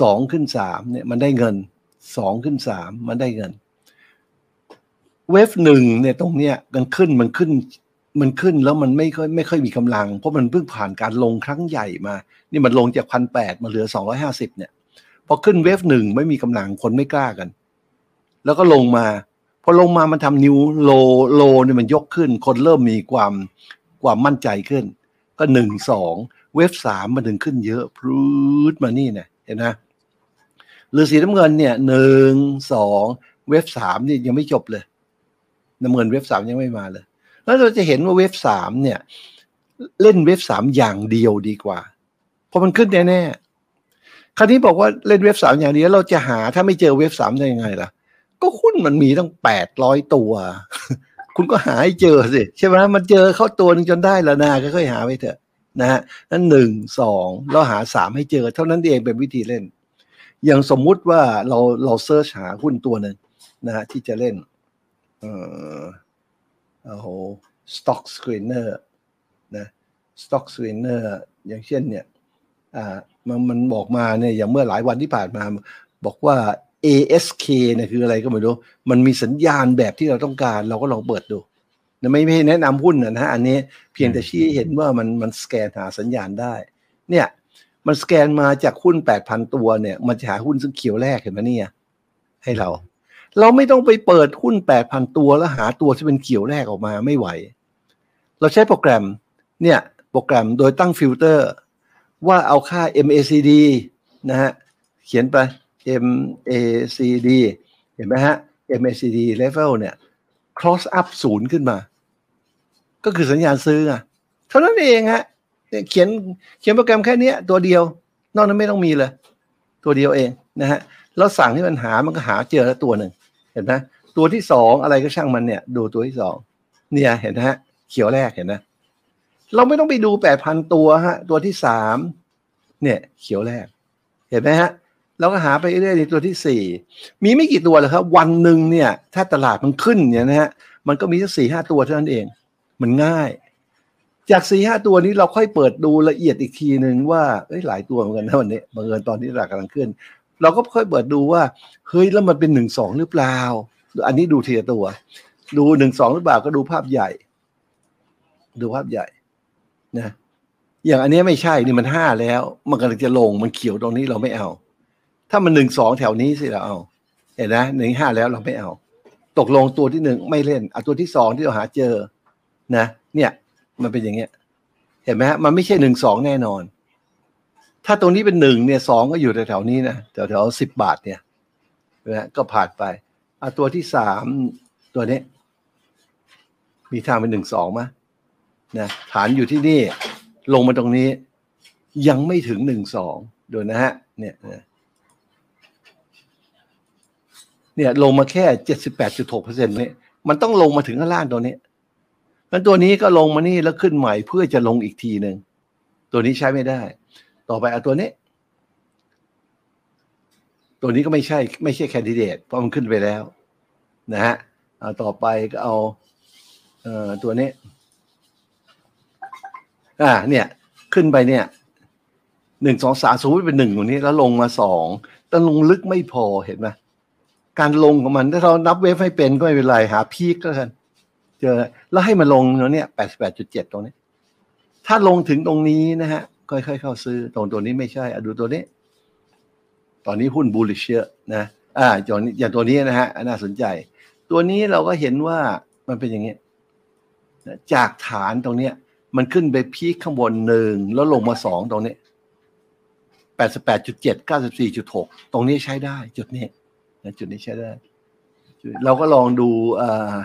Speaker 2: สองขึ้นสามเนี่ยมันได้เงินสองขึ้นสามมันได้เงิน เวฟหนึ่งเนี่ยตรงเนี้ยมันขึ้นมันขึ้นมันขึ้นแล้วมันไม่ค่อยไม่ค่อยมีกำลัง เพราะมันเพิ่งผ่านการลงครั้งใหญ่มา นี่มันลงจากพันแปดมาเหลือสองร้อยห้าสิบเนี่ย อขึ้นเวฟหนึ่งไม่มีกำลังคนไม่กล้ากัน แล้วก็ลงมาพอลงมามันทำนิวโลโลเนี่ยมันยกขึ้น คนเริ่มมีความความมั่นใจขึ้น ก็หนึ่งสองเวฟสามมันถึงขึ้นเยอะพรูดมานี่เนี่ยเห็นไหมหรือสีน้ำเงินเนี่ยหนึ่งสองเวฟสามนี่ยังไม่จบเลยน้ำเงินเวฟสามยังไม่มาเลย แล้วเราจะเห็นว่าเวฟสามเนี่ย เล่นเวฟสามอย่างเดียวดีกว่า เพราะมันขึ้นแน่ๆ คราวนี้บอกว่าเล่นเวฟสามอย่างเดียวเราจะหาถ้าไม่เจอเวฟสามได้ยังไงล่ะ ก็หุ้นมันมีตั้งแปดร้อยตัว คุณก็หาให้เจอสิใช่ไหมมันเจอเข้าตัวหนึงจนได้แล้วนะก็ค่อยหาไปเถอะ นะฮะนั้นหนึ่งสองเราหาสามให้เจอ เท่านั้นเองเป็นวิธีเล่น อย่างสมมุติว่าเราเราเซิร์ชหาหุ้นตัวหนึ่งนะฮะที่จะเล่น เอ่อโอ้โห stock screener นะ stock screener อย่างเช่นเนี่ยอ่า มันมันบอกมาเนี่ยอย่างเมื่อหลายวันที่ผ่านมา บอกว่า ASK เนี่ยคืออะไรก็ไม่รู้ มันมีสัญญาณแบบที่เราต้องการ เราก็ลองเปิดดูนะไม่ไม่แนะนำหุ้นนะฮะอันนี้เพียงแต่ชี้เห็นว่ามันมันสแกนหาสัญญาณได้ เนี่ย มันสแกนมาจากหุ้น8,000ตัวเนี่ย มันจะหาหุ้นซึ่งเขียวแรกเห็นไหมเนี่ย ให้เรา เราไม่ต้องไปเปิดหุ้น8,000ตัวแล้วหาตัวที่เป็นเขียวแรกออกมาไม่ไหว เราใช้โปรแกรมเนี่ยโปรแกรมโดยตั้งฟิลเตอร์ ว่าเอาค่า MACD นะฮะเขียนไป MACD เห็นไหมฮะ MACD level เนี่ย cross up ศูนย์ขึ้นมา ก็คือสัญญาณซื้ออะเท่านั้นเองฮะเขียนเขียนโปรแกรมแค่เนี้ยตัวเดียว นอกนั้นไม่ต้องมีเลย ตัวเดียวเองนะฮะแล้วสั่งให้มันหามันก็หาเจอแล้วตัวหนึ่งเห็นไหมตัวที่สองอะไรก็ช่างมันเนี่ย ดูตัวที่สองเนี่ยเห็นไหมฮะเขียวแรกเห็นไหม เราไม่ต้องไปดูแปดพันตัวฮะ ตัวที่สามเนี่ย เขียวแรก เห็นไหมฮะเราก็หาไปเรื่อยในตัวที่สี่มีไม่กี่ตัวเลยครับ วันหนึ่งเนี่ย ถ้าตลาดมันขึ้นเนี่ยนะฮะมันก็มีสักสี่ห้าตัวเท่านั้นเอง มันง่าย จากสี่ห้าตัวนี้เราค่อยเปิดดูละเอียดอีกทีหนึ่งว่าเอ้ยหลายตัวเหมือนกันนะวันนี้บังเอิญตอนนี้ตลาดกำลังขึ้น เราก็ค่อยเปิดดูว่าเฮ้ยแล้วมันเป็นหนึ่งสองหรือเปล่า อันนี้ดูทีละตัว ดูหนึ่งสองหรือเปล่าก็ดูภาพใหญ่ ดูภาพใหญ่ นะอย่างอันนี้ไม่ใช่นี่มันห้าแล้ว มันกำลังจะลงมันเขียวตรงนี้เราไม่เอา ถ้ามันหนึ่งสองแถวนี้สิเราเอา เห็นนะหนึ่งห้าแล้วเราไม่เอา ตกลงตัวที่หนึ่งไม่เล่นเอาตัวที่สองที่เราหาเจอนะ เนี่ย มันเป็นอย่างเงี้ย เห็นไหมฮะมันไม่ใช่หนึ่งสองแน่นอน ถ้าตรงนี้เป็นหนึ่งเนี่ยสองก็อยู่แถวๆนี้นะแถวๆสิบบาทเนี่ยนะก็ผ่านไปเอาตัวที่สามตัวนี้ มีทางเป็นหนึ่งสองไหม นะฐานอยู่ที่นี่ลงมาตรงนี้ ยังไม่ถึงหนึ่งสองดูนะฮะเนี่ยเนี่ยลงมาแค่เจ็ดสิบแปดจุดหกเปอร์เซ็นต์เนี่ยมันต้องลงมาถึงข้างล่างตัวนี้แล้วตัวนี้ก็ลงมานี่แล้วขึ้นใหม่เพื่อจะลงอีกทีหนึ่งตัวนี้ใช้ไม่ได้ ต่อไปเอาตัวนี้ ตัวนี้ก็ไม่ใช่ ไม่ใช่แคนดิเดตเพราะมันขึ้นไปแล้ว นะฮะเอาต่อไปก็เอาเอ่อตัวนี้ อ่า เนี่ย ขึ้นไปเนี่ยหนึ่งสองสามสมมติเป็นหนึ่งตรงนี้ แล้วลงมาสองแต่ลงลึกไม่พอเห็นไหมการลงของมันถ้าเรานับเวฟให้เป็นก็ไม่เป็นไรหาพีคก็กันเจอแล้วให้มันลงตรงเนี้ยแปดสิบแปดจุดเจ็ดตรงนี้ ถ้าลงถึงตรงนี้นะฮะ ค่อยๆเข้าซื้อตรงตัวนี้ไม่ใช่อะดูตัวนี้ ตอนนี้หุ้นบูลลิชเยอะนะอ่าอย่างอย่างตัวนี้นะฮะน่าสนใจ ตัวนี้เราก็เห็นว่ามันเป็นอย่างนี้จากฐานตรงเนี้ย มันขึ้นไปพีคข้างบนหนึ่งแล้วลงมาสองตรงนี้แปดสิบแปดจุดเจ็ดเก้าสิบสี่จุดหกตรงนี้ใช้ได้ จุดนี้นะจุดนี้ใช้ได้ เราก็ลองดู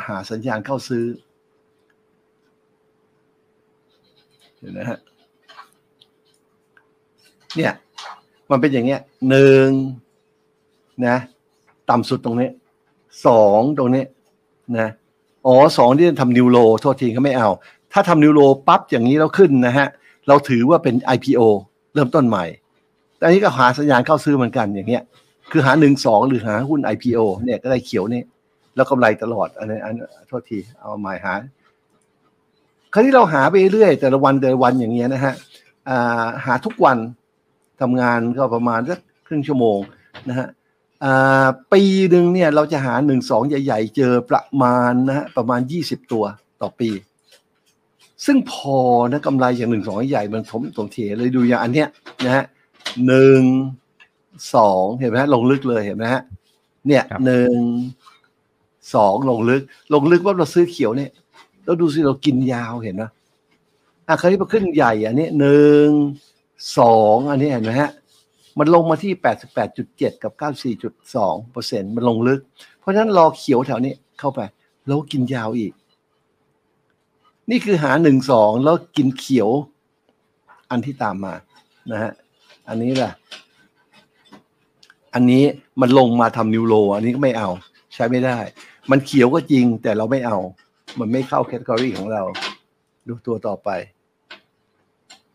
Speaker 2: หาสัญญาณเข้าซื้อเห็นไหมฮะเนี่ย มันเป็นอย่างเงี้ยหนึ่งนะ ต่ำสุดตรงนี้สองตรงนี้นะอ๋อสองที่ทำนิวโรโทษทีเขาไม่เอา ถ้าทำนิวโรปั๊บอย่างนี้แล้วขึ้นนะฮะ เราถือว่าเป็น IPO เริ่มต้นใหม่ แต่อันนี้ก็หาสัญญาณเข้าซื้อเหมือนกันอย่างเงี้ย คือหาหนึ่งสองหรือหาหุ้น IPO เนี่ยก็ได้เขียวนี่แล้วกำไรตลอดอันนี้อันโทษทีเอาหมายหา คราวนี้เราหาไปเรื่อยแต่ละวันแต่ละวันอย่างเงี้ยนะฮะหาทุกวันทำงานก็ประมาณสักครึ่งชั่วโมงนะฮะปีหนึ่งเนี่ยเราจะหาหนึ่งสองใหญ่ ๆ เจอประมาณนะฮะประมาณยี่สิบตัวต่อปี ซึ่งพอนะกำไรอย่างหนึ่งสองใหญ่มันถมถมเทเลยดูอย่างอันเนี้ยนะฮะหนึ่งสองเห็นไหมฮะลงลึกเลยเห็นไหมฮะเนี่ย
Speaker 1: ครับ
Speaker 2: หนึ่งสองลงลึก ลงลึกว่าเราซื้อเขียวเนี่ยแล้วดูสิเรากินยาวเห็นไหมอะคราวนี้พอขึ้นใหญ่อันนี้หนึ่งสองอันนี้เห็นไหมฮะมันลงมาที่แปดสิบแปดจุดเจ็ดกับเก้าสี่จุดสองเปอร์เซ็นมันลงลึก เพราะฉะนั้นรอเขียวแถวนี้เข้าไป แล้วกินยาวอีก นี่คือหาหนึ่งสองแล้วกินเขียวอันที่ตามมานะฮะอันนี้แหละอันนี้มันลงมาทำนิวโร อันนี้ก็ไม่เอา ใช้ไม่ได้ มันเขียวก็จริงแต่เราไม่เอา มันไม่เข้า category ของเรา ดูตัวต่อไป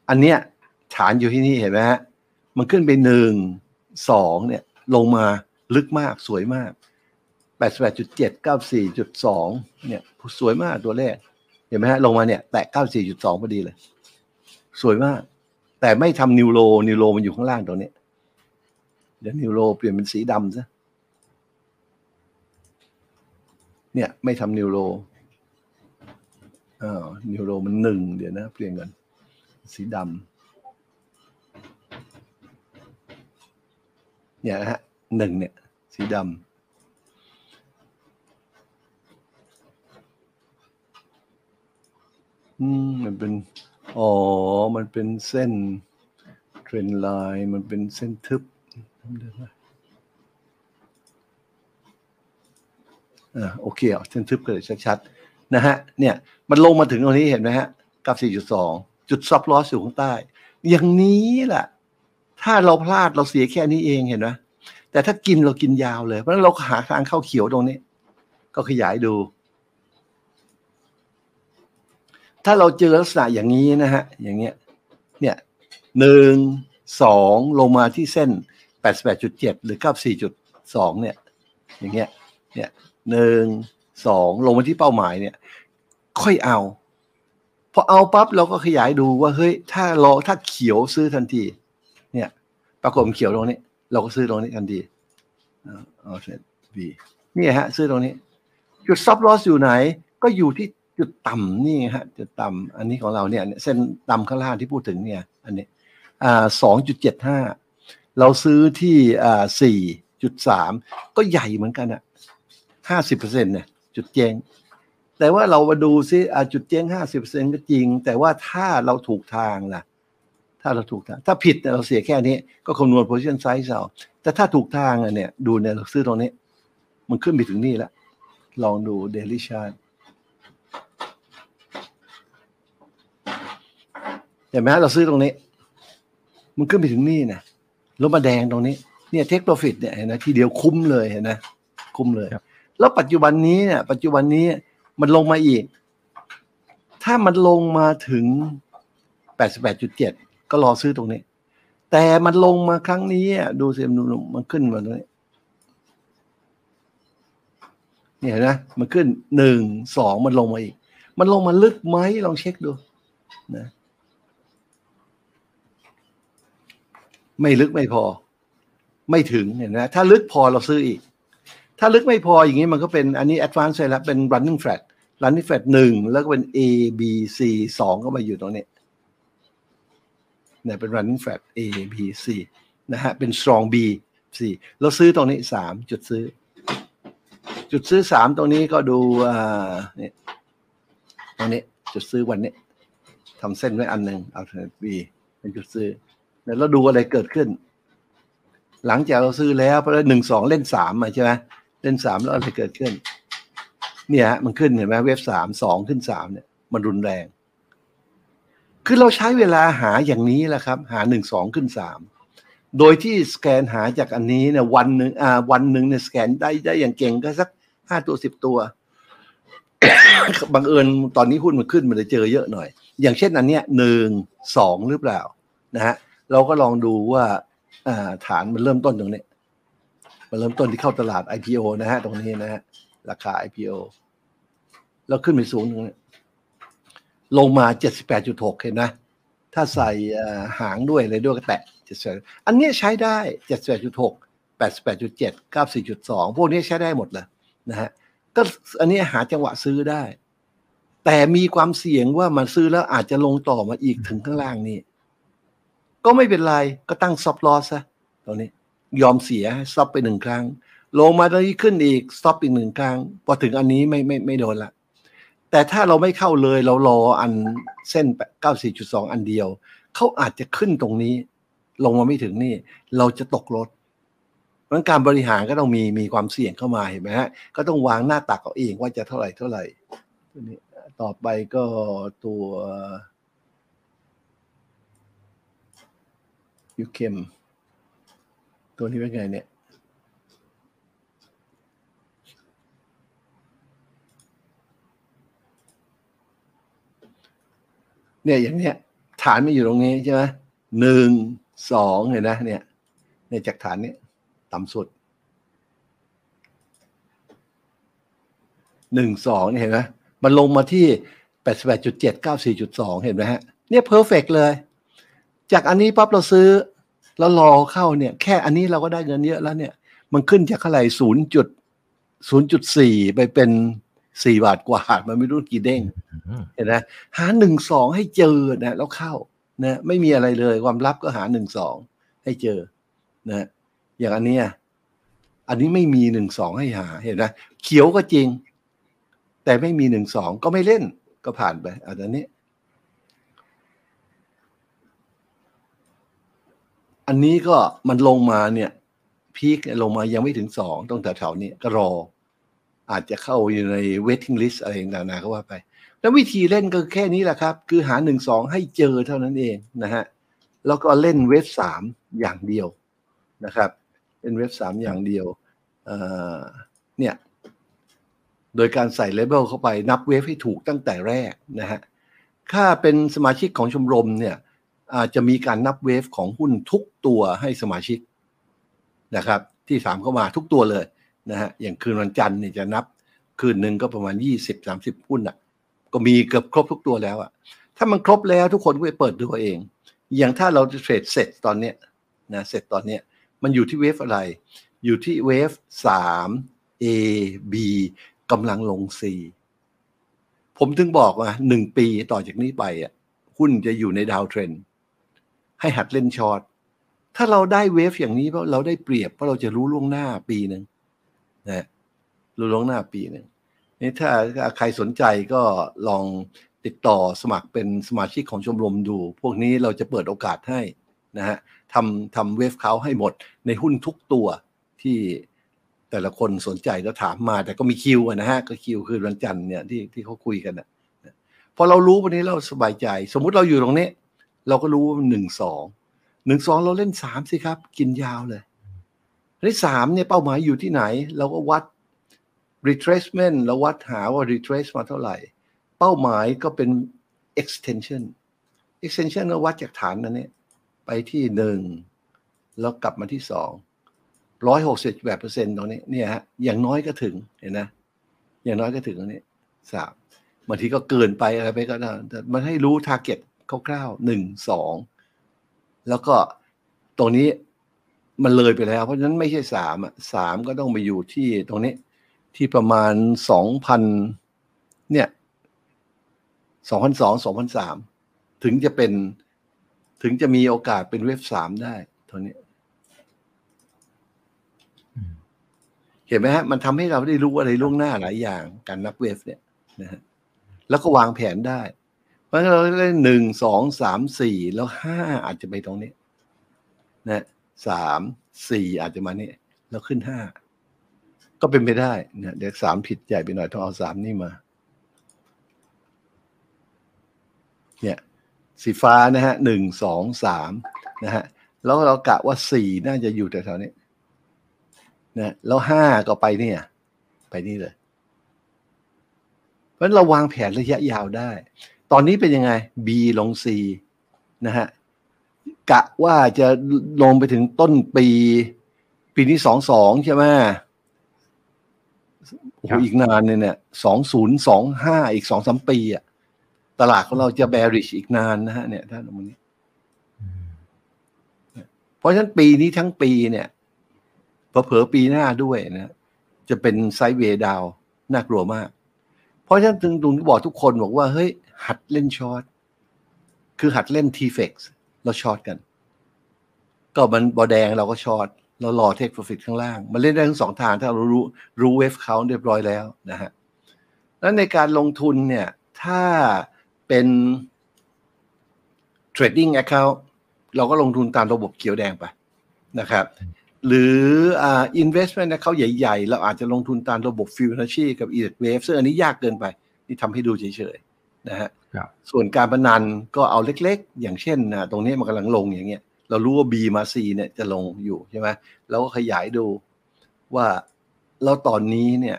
Speaker 2: อันเนี้ยฐานอยู่ที่นี่เห็นไหมฮะมันขึ้นไปหนึ่งสองเนี่ย ลงมาลึกมากสวยมากแปดสิบแปดจุดเจ็ดเก้าสี่จุดสองเนี่ยสวยมากตัวเลข เห็นไหมฮะลงมาเนี่ยแตะเก้าสี่จุดสองพอดีเลย สวยมาก แต่ไม่ทำ new low new low มันอยู่ข้างล่างตรงนี้ เดี๋ยวนิวโรเปลี่ยนเป็นสีดำซะเนี่ย ไม่ทำนิวโรอ่านิวโรมันหนึ่งเดี๋ยวนะ เปลี่ยนกัน สีดำเนี่ยนะฮะหนึ่งเนี่ย สีดำ อืมมันเป็น อ๋อ มันเป็นเส้น trend line มันเป็นเส้นทึบอ่าโอเคเอาเส้นทึบกันเลยชัดๆ นะฮะ เนี่ย มันลงมาถึงตรงนี้เห็นไหมฮะ กับ 4.2 จุด stop loss อยู่ข้างใต้ อย่างนี้แหละถ้าเราพลาดเราเสียแค่นี้เองเห็นไหมแต่ถ้ากินเรากินยาวเลย เพราะฉะนั้นเราหาทางเข้าเขียวตรงนี้ ก็ขยายดู ถ้าเราเจอลักษณะอย่างนี้นะฮะ อย่างเงี้ย เนี่ยหนึ่งสองลงมาที่เส้นแปดสิบแปดจุดเจ็ดหรือเก้าสี่จุดสองเนี่ย อย่างเงี้ย เนี่ยหนึ่งสองลงมาที่เป้าหมายเนี่ย ค่อยเอาพอเอาปั๊บเราก็ขยายดูว่าเฮ้ยถ้ารอถ้าเขียวซื้อทันที เนี่ย ปรากฏมันเขียวตรงนี้ เราก็ซื้อตรงนี้ทันทีเอาเอาเสร็จบีนี่ฮะ ซื้อตรงนี้ จุดซับลอสอยู่ไหน ก็อยู่ที่ จุดต่ำนี่ฮะจุดต่ำอันนี้ของเราเนี่ย เส้นต่ำข้างล่างที่พูดถึงเนี่ย อันนี้อ่าสองจุดเจ็ดห้าเราซื้อที่อ่าสี่จุดสามก็ใหญ่เหมือนกันอะห้าสิบเปอร์เซ็นต์เนี่ยจุดเจงแต่ว่าเรามาดูซิอ่าจุดเจงห้าสิบเปอร์เซ็นต์ก็จริง แต่ว่าถ้าเราถูกทางล่ะ ถ้าเราถูกทาง ถ้าผิดเราเสียแค่นี้ ก็คำนวณ position size เอาแต่ถ้าถูกทางอะเนี่ย ดูเนี่ยเราซื้อตรงนี้ มันขึ้นไปถึงนี่แล้วลองดู daily chart เห็นไหมฮะเราซื้อตรงนี้ มันขึ้นไปถึงนี่นะแล้วมาแดงตรงนี้ เนี่ยเทคโปรฟิตเนี่ยเห็นไหมทีเดียวคุ้มเลยเห็นไหมคุ้มเลย
Speaker 1: ครับ
Speaker 2: แล้วปัจจุบันนี้เนี่ย ปัจจุบันนี้มันลงมาอีก ถ้ามันลงมาถึง88.7ก็รอซื้อตรงนี้ แต่มันลงมาครั้งนี้อะดูสิมันมันขึ้นมาตรงนี้เนี่ยเห็นไหมมันขึ้นหนึ่งสองมันลงมาอีก มันลงมาลึกไหมลองเช็คดูนะ ไม่ลึกไม่พอ ไม่ถึงเห็นไหมถ้าลึกพอเราซื้ออีก ถ้าลึกไม่พออย่างนี้มันก็เป็นอันนี้ advanced เลยแล้วเป็น running flat running flat หนึ่งแล้วก็เป็น A B C สองก็มาอยู่ตรงนี้เนี่ยเป็น running flat A B C นะฮะเป็น strong B C เราซื้อตรงนี้สามจุดซื้อ จุดซื้อสามตรงนี้ก็ดูอ่าเนี่ยตรงนี้จุดซื้อวันนี้ทำเส้นไว้อันหนึ่ง alternate B เป็นจุดซื้อ แล้วเราดูอะไรเกิดขึ้น หลังจากเราซื้อแล้วเพราะหนึ่งสองเล่นสามมาใช่ไหมเล่นสามแล้วอะไรเกิดขึ้น เนี่ยฮะมันขึ้นเห็นไหมเวฟสามสองขึ้นสามเนี่ย มันรุนแรง คือเราใช้เวลาหาอย่างนี้แหละครับ หาหนึ่งสองขึ้นสามโดยที่สแกนหาจากอันนี้เนี่ยวันหนึ่งอ่า วันหนึ่งเนี่ยสแกนได้ได้อย่างเก่งก็สักห้าตัวสิบตัวบังเอิญตอนนี้หุ้นมันขึ้นมันเลยเจอเยอะหน่อย อย่างเช่นอันเนี้ยหนึ่งสองหรือเปล่านะฮะ เราก็ลองดูว่าฐานมันเริ่มต้นตรงนี้ มันเริ่มต้นที่เข้าตลาด IPO นะฮะ ตรงนี้นะฮะ ราคา IPO แล้วขึ้นไปสูงตรงนี้ลงมา78.6เห็นนะ ถ้าใส่หางด้วยอะไรด้วยก็แตะ78อันนี้ใช้ได้78.6 88.7 94.2พวกนี้ใช้ได้หมดเลยนะฮะ ก็อันนี้หาจังหวะซื้อได้ แต่มีความเสี่ยงว่ามันซื้อแล้วอาจจะลงต่อมาอีกถึงข้างล่างนี่ ก็ไม่เป็นไร ก็ตั้งซับลอสซะตรงนี้ยอมเสียซับไปหนึ่งครั้ง ลงมาตอนนี้ขึ้นอีกซับอีกหนึ่งครั้ง พอถึงอันนี้ไม่ไม่ไม่โดนละ แต่ถ้าเราไม่เข้าเลยเรารออันเส้น 94.2 อันเดียว เขาอาจจะขึ้นตรงนี้ ลงมาไม่ถึงนี่ เราจะตกรถเพราะการบริหารก็ต้องมีมีความเสี่ยงเข้ามาเห็นไหมฮะก็ต้องวางหน้าตักเอาเองว่าจะเท่าไหร่เท่าไหร่ตัวนี้ต่อไปก็ตัว ยูเคมตัวนี้เป็นไงเนี่ย เนี่ยอย่างเนี้ย ฐานมันอยู่ตรงนี้ใช่ไหมหนึ่งสองเห็นนะเนี่ยเนี่ยจากฐานเนี้ยต่ำสุดหนึ่งสองเห็นไหมมันลงมาที่แปดสิบแปดจุดเจ็ดเก้าสี่จุดสองเห็นไหมฮะ เนี่ยเพอร์เฟกเลย จากอันนี้ปั๊บเราซื้อ แล้วรอเข้าเนี่ย แค่อันนี้เราก็ได้เงินเยอะแล้วเนี่ย มันขึ้นจากเท่าไหร่ศูนย์จุดศูนย์จุดสี่ไปเป็นสี่บาทกว่า มันไม่รู้กี่เด้ง
Speaker 1: อืม
Speaker 2: เห็นไหมหาหนึ่งสองให้เจอนะแล้วเข้านะไม่มีอะไรเลยความลับก็หาหนึ่งสองให้เจอนะอย่างอันเนี้ยอันนี้ไม่มีหนึ่งสองให้หาเห็นไหมเขียวก็จริง แต่ไม่มีหนึ่งสองก็ไม่เล่นก็ผ่านไปอันนี้ อันนี้ก็มันลงมาเนี่ย พีคลงมายังไม่ถึงสองต้องแถวๆนี้ก็รอ อาจจะเข้าอยู่ใน waiting list อะไรต่างๆก็ว่าไป แล้ววิธีเล่นก็แค่นี้แหละครับ คือหาหนึ่งสองให้เจอเท่านั้นเองนะฮะแล้วก็เล่นเวฟสามอย่างเดียวนะครับเล่นเวฟสามอย่างเดียวเเนี่ย โดยการใส่เลเบลเข้าไปนับเวฟให้ถูกตั้งแต่แรกนะฮะถ้าเป็นสมาชิกของชมรมเนี่ย จจะมีการนับเวฟของหุ้นทุกตัวให้สมาชิกนะครับ ที่สามเข้ามาทุกตัวเลยนะฮะอย่างคืนวันจันทร์เนี่ยจะนับคืนหนึ่งก็ประมาณยี่สิบสามสิบหุ้นอะก็มีเกือบครบทุกตัวแล้วอะถ้ามันครบแล้วทุกคนก็ไปเปิดดูเอง อย่างถ้าเราเทรดเสร็จตอนเนี้ยนะเสร็จตอนเนี้ยมันอยู่ที่เวฟอะไร อยู่ที่เวฟสาม A B กำลังลง C ผมถึงบอกว่าหนึ่งปีต่อจากนี้ไปอะหุ้นจะอยู่ในดาวเทรน ให้หัดเล่นช็อตถ้าเราได้เวฟอย่างนี้เพราะเราได้เปรียบเพราะเราจะรู้ล่วงหน้าปีหนึ่งนะรู้ล่วงหน้าปีหนึ่งนี่ถ้าใครสนใจก็ลองติดต่อสมัครเป็นสมาชิกของชมรมดู พวกนี้เราจะเปิดโอกาสให้นะฮะทำทำเวฟเขาให้หมดในหุ้นทุกตัวที่แต่ละคนสนใจก็ถามมา แต่ก็มีคิวนะฮะก็คิวคือวันจันทร์เนี่ยที่ที่เขาคุยกันนะพอเรารู้วันนี้เราสบายใจ สมมุติเราอยู่ตรงนี้ เราก็รู้ว่าหนึ่งสองหนึ่งสองเราเล่นสามสิครับ กินยาวเลยในสามเนี่ยเป้าหมายอยู่ที่ไหน เราก็วัด retracement เราวัดหาว่า retrace มาเท่าไหร่ เป้าหมายก็เป็น extension extension ก็วัดจากฐานนั้นเนี่ยไปที่หนึ่งแล้วกลับมาที่สองร้อยหกสิบแปดเปอร์เซ็นต์ตรงนี้เนี่ยฮะอย่างน้อยก็ถึงเห็นนะ อย่างน้อยก็ถึงตรงนี้สามบางทีก็เกินไปอะไรไปก็ได้แต่มันให้รู้ target คร่าวๆหนึ่งสองแล้วก็ตรงนี้มันเลยไปแล้ว เพราะฉะนั้นไม่ใช่สามอะสามก็ต้องไปอยู่ที่ตรงนี้ที่ประมาณสองพันเนี่ยสองพันสองสองพันสามถึงจะเป็นถึงจะมีโอกาสเป็นเว็บสามได้เท่านี้
Speaker 1: อืม
Speaker 2: เห็นไหมฮะ มันทำให้เราได้รู้อะไรล่วงหน้าหลายอย่าง การนับเวฟเนี่ยนะฮะแล้วก็วางแผนได้ เพราะฉะนั้นเราได้หนึ่งสองสามสี่แล้วห้าอาจจะไปตรงนี้นะสามสี่อาจจะมานี่แล้วขึ้นห้าก็เป็นไปได้นะเดี๋ยวสามผิดใหญ่ไปหน่อยต้องเอาสามนี่มา เนี่ย สีฟ้านะฮะหนึ่งสองสามนะฮะแล้วเรากะว่าสี่น่าจะอยู่แถวๆนี้นะแล้วห้าก็ไปเนี่ย ไปนี่เลย เพราะฉะนั้นเราวางแผนระยะยาวได้ ตอนนี้เป็นยังไง B ลง C นะฮะกะว่าจะลงไปถึงต้นปี ปีนี้สองสองใช่ไหมโอ้โหอีกนานเนี่ยเนี่ยสองศูนย์สองห้าอีกสองสามปีอะตลาดของเราจะ bearish อีกนานนะฮะเนี่ยท่านตรงนี้ เพราะฉะนั้นปีนี้ทั้งปีเนี่ยเผลอๆปีหน้าด้วยนะจะเป็น sideway down น่ากลัวมาก เพราะฉะนั้นถึงตรงที่บอกทุกคนบอกว่า เฮ้ย หัดเล่น short คือหัดเล่น t f e x เรา short กัน ก็มันบอกแดงเราก็ short เรารอ take profit ข้างล่าง มันเล่นได้ทั้งสองทางถ้าเรารู้รู้ wave เขาเรียบร้อยแล้วนะฮะแล้วในการลงทุนเนี่ย ถ้าเป็น trading account เราก็ลงทุนตามระบบเขียวแดงไปนะครับ หรืออ่า investment account ใหญ่ ๆ เราอาจจะลงทุนตามระบบ Fibonacci กับ e t Wave ซึ่งอันนี้ยากเกินไป นี่ทำให้ดูเฉยๆ นะฮะ
Speaker 1: ครับ
Speaker 2: ส่วนการพนันก็เอาเล็กๆ อย่างเช่นนะตรงนี้มันกำลังลงอย่างเงี้ยเรารู้ว่า B มา C เนี่ยจะลงอยู่ใช่ไหมเราก็ขยายดูว่าแล้วตอนนี้เนี่ย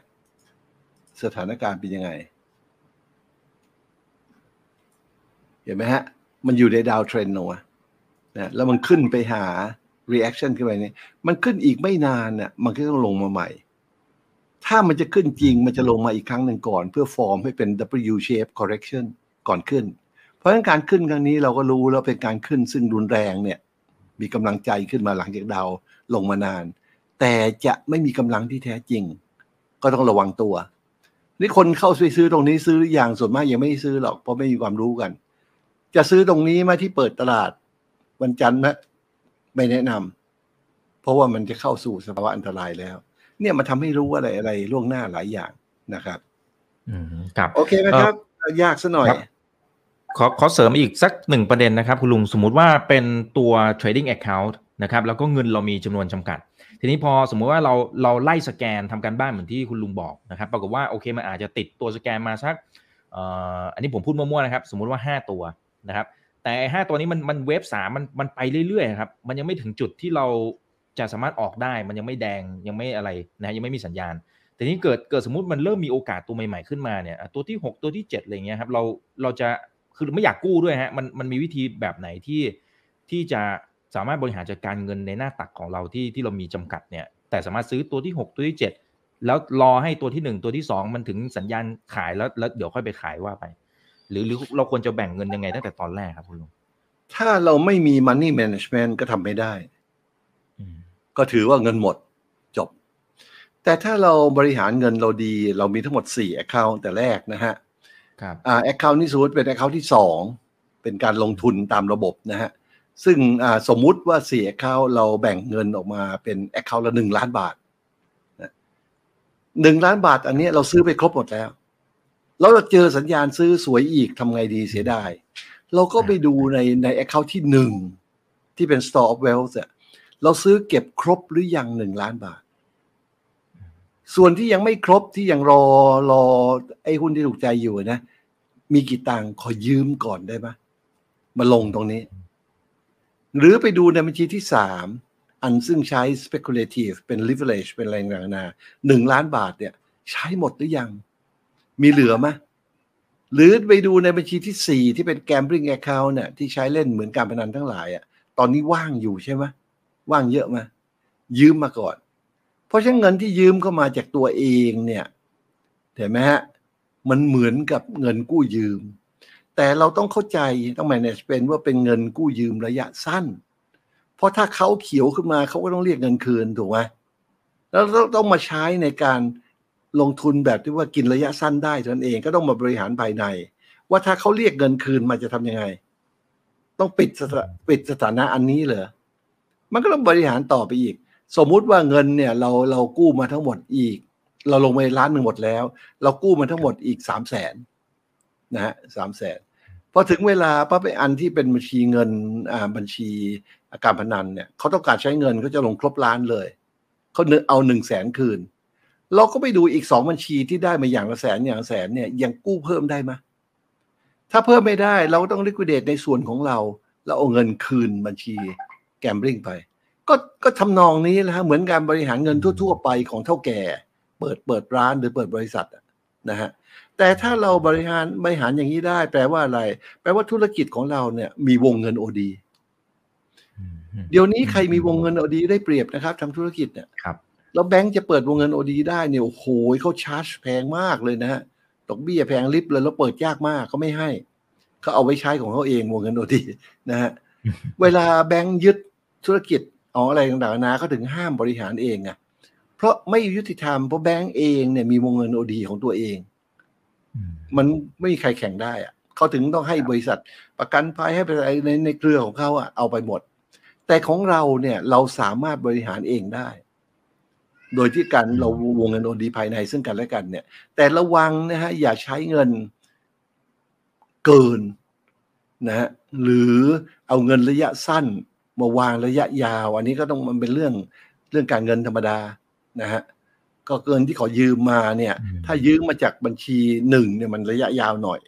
Speaker 2: สถานการณ์เป็นยังไง เห็นไหมฮะ มันอยู่ในดาวเทรนด์นะนะแล้วมันขึ้นไปหา reaction ขึ้นไปเนี่ยมันขึ้นอีกไม่นานน่ะมันก็ต้องลงมาใหม่ ถ้ามันจะขึ้นจริงมันจะลงมาอีกครั้งหนึ่งก่อน เพื่อฟอร์มให้เป็น W shape correction ก่อนขึ้น เพราะฉะนั้นการขึ้นครั้งนี้เราก็รู้แล้วเป็นการขึ้นซึ่งรุนแรงเนี่ย มีกำลังใจขึ้นมาหลังจากดาวลงมานาน แต่จะไม่มีกำลังที่แท้จริง ก็ต้องระวังตัวนี่คนเข้าซื้อตรงนี้ซื้ออยังส่วนมากยังไม่ได้ซื้อหรอกเพราะไม่มีความรู้กัน จะซื้อตรงนี้มาที่เปิดตลาดวันจันทร์นะไม่แนะนำเพราะว่ามันจะเข้าสู่สภาวะอันตรายแล้ว เนี่ยมาทำให้รู้อะไรอะไรล่วงหน้าหลายอย่างนะครับ
Speaker 1: อืมครับ
Speaker 2: โอเคไหมครับ ยากซะหน่อย
Speaker 1: ครับขอขอเสริมอีกสักหนึ่งประเด็นนะครับ คุณลุงสมมุติว่าเป็นตัว trading account นะครับ แล้วก็เงินเรามีจำนวนจำกัด ทีนี้พอสมมุติว่าเราเราไล่สแกนทำการบ้านเหมือนที่คุณลุงบอกนะครับ ปรากฏว่าโอเคมันอาจจะติดตัวสแกนมาสักเอ่ออันนี้ผมพูดมั่วๆนะครับ สมมุติว่า 5 ตัวนะครับ แต่ไอ้ห้าตัวนี้มันมันเวฟสามมันมันไปเรื่อยๆครับ มันยังไม่ถึงจุดที่เรา จะสามารถออกได้มันยังไม่แดงยังไม่อะไรนะยังไม่มีสัญญาณ แต่นี้เกิดเกิดสมมติมันเริ่มมีโอกาสตัวใหม่ๆขึ้นมาเนี่ยตัวที่ 6 ตัวที่7อะไรเงี้ยครับเราเราจะคือไม่อยากกู้ด้วยฮะมันมันมีวิธีแบบไหนที่ที่จะสามารถบริหารจัดการเงินในหน้าตักของเราที่ที่เรามีจำกัดเนี่ยแต่สามารถซื้อตัวที่ 6 ตัวที่ 7 แล้วรอให้ตัวที่ 1 ตัวที่ 2 มันถึงสัญญาณขายแล้วแล้วเดี๋ยวค่อยไปขายว่าไป หรือหรือเราควรจะแบ่งเงินยังไงตั้งแต่ตอนแรกครับคุณลุง
Speaker 2: ถ้าเราไม่มี money management ก็ทำไม่ได้ ก็ถือว่าเงินหมดจบ แต่ถ้าเราบริหารเงินเราดี เรามีทั้งหมด4 account แต่แรกนะฮะ
Speaker 1: ครับ
Speaker 2: อ่า account นี้สมมติเป็น account ที่2เป็นการลงทุนตามระบบนะฮะซึ่งอ่าสมมุติว่า4 account เราแบ่งเงินออกมาเป็น account ละ1ล้านบาทนะหนึ่งล้านบาท อันนี้เราซื้อไปครบหมดแล้ว แล้วเราเจอสัญญาณซื้อสวยอีกทำไงดีเสียดายเราก็ไปดูในใน account ที่หนึ่งที่เป็น store of wealth อะ เราซื้อเก็บครบหรือยังหนึ่งล้านบาท ส่วนที่ยังไม่ครบที่ยังรอรอไอ้หุ้นที่ถูกใจอยู่นะ มีกี่ตังค์ขอยืมก่อนได้ไหมมาลงตรงนี้ หรือไปดูในบัญชีที่สามอันซึ่งใช้ speculative เป็น leverage เป็นแรงงานนาหนึ่งล้านบาทเนี่ย ใช้หมดหรือยัง มีเหลือไหมหรือไปดูในบัญชีที่สี่ที่เป็น gambling account เนี่ยที่ใช้เล่นเหมือนการพนันทั้งหลายอะตอนนี้ว่างอยู่ใช่ไหม ว่างเยอะไหมยืมมาก่อน เพราะฉะนั้นเงินที่ยืมเข้ามาจากตัวเองเนี่ยเห็นไหมฮะมันเหมือนกับเงินกู้ยืม แต่เราต้องเข้าใจต้อง manage เป็นว่าเป็นเงินกู้ยืมระยะสั้น เพราะถ้าเขาเขียวขึ้นมาเขาก็ต้องเรียกเงินคืนถูกไหมแล้วต้องมาใช้ในการลงทุนแบบที่ว่ากินระยะสั้นได้เท่านเองก็ต้องมาบริหารภายใน ว่าถ้าเขาเรียกเงินคืนมาจะทำยังไง ต้องปิดสปิดสถานะอันนี้เหรอ มันก็ต้องบริหารต่อไปอีก สมมุติว่าเงินเนี่ยเราเรากู้มาทั้งหมดอีก เราลงไปล้านหนึ่งหมดแล้ว เรากู้มาทั้งหมดอีกสามแสนนะฮะสามแสนพอถึงเวลาปั๊บไปอันที่เป็นบัญชีเงินอ่าบัญชีอาการพนันเนี่ยเขาต้องการใช้เงินเขาจะลงครบล้านเลยเขาเอาหนึ่งแสนคืน เราก็ไปดูอีกสองบัญชีที่ได้มาอย่างละแสนอย่างแสนเนี่ยยังกู้เพิ่มได้ไหมถ้าเพิ่มไม่ได้เราก็ต้อง liquidate ในส่วนของเรา แล้วเอาเงินคืนบัญชี แกมบลิงไป ก็ก็ทำนองนี้แหละฮะเหมือนการบริหารเงินทั่ว ๆ ไปของเท่าแก่ เปิดเปิดร้านหรือเปิดบริษัทอะนะฮะแต่ถ้าเราบริหารบริหารอย่างนี้ได้ แปลว่าอะไร แปลว่าธุรกิจของเราเนี่ย มีวงเงินโอดี
Speaker 1: อืม
Speaker 2: เดี๋ยวนี้ใครมีวงเงินโอดีได้เปรียบนะครับทำธุรกิจเนี่ย
Speaker 1: ครับ
Speaker 2: แล้วแบงก์จะเปิดวงเงินโอดีได้เนี่ยโอ้โหเขาชาร์จแพงมากเลยนะฮะดอกเบี้ยแพงลิบเลยแล้วเปิดยากมากเขาไม่ให้เขาเอาไว้ใช้ของเขาเองวงเงินโอดีนะฮะเวลาแบงก์ยึด ธุรกิจอ๋ออะไรต่างๆนานาเขาถึงห้ามบริหารเองอะเพราะไม่ยุติธรรมเพราะแบงก์เองเนี่ยมีวงเงินโอดีของตัวเอง
Speaker 1: อืม
Speaker 2: มันไม่มีใครแข่งได้อะเขาถึงต้องให้บริษัทประกันภัยให้บริษัทในในเครือของเขาอะเอาไปหมด แต่ของเราเนี่ยเราสามารถบริหารเองได้ โดยที่การเราวงเงินโอนดีภายในซึ่งกันและกันเนี่ย แต่ระวังนะฮะอย่าใช้เงินเกินนะฮะหรือเอาเงินระยะสั้น มาวางระยะยาว อันนี้ก็ต้องมันเป็นเรื่องเรื่องการเงินธรรมดานะฮะก็เกินที่ขอยืมมาเนี่ย ถ้ายืมมาจากบัญชีหนึ่งเนี่ยมันระยะยาวหน่อย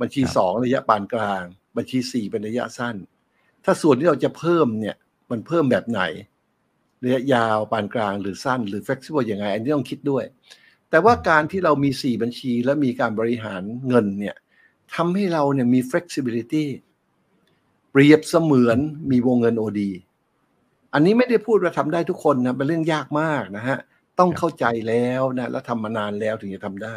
Speaker 2: บัญชีสองระยะปานกลาง บัญชีสี่เป็นระยะสั้น ถ้าส่วนที่เราจะเพิ่มเนี่ย มันเพิ่มแบบไหน ระยะยาวปานกลางหรือสั้นหรือ flexible ยังไง อันนี้ต้องคิดด้วย แต่ว่าการที่เรามีสี่บัญชีและมีการบริหารเงินเนี่ยทำให้เราเนี่ยมี flexibility เปรียบเสมือนมีวงเงิน OD อันนี้ไม่ได้พูดว่าทำได้ทุกคนนะเป็นเรื่องยากมากนะฮะต้องเข้าใจแล้วนะแล้วทำมานานแล้วถึงจะทำได้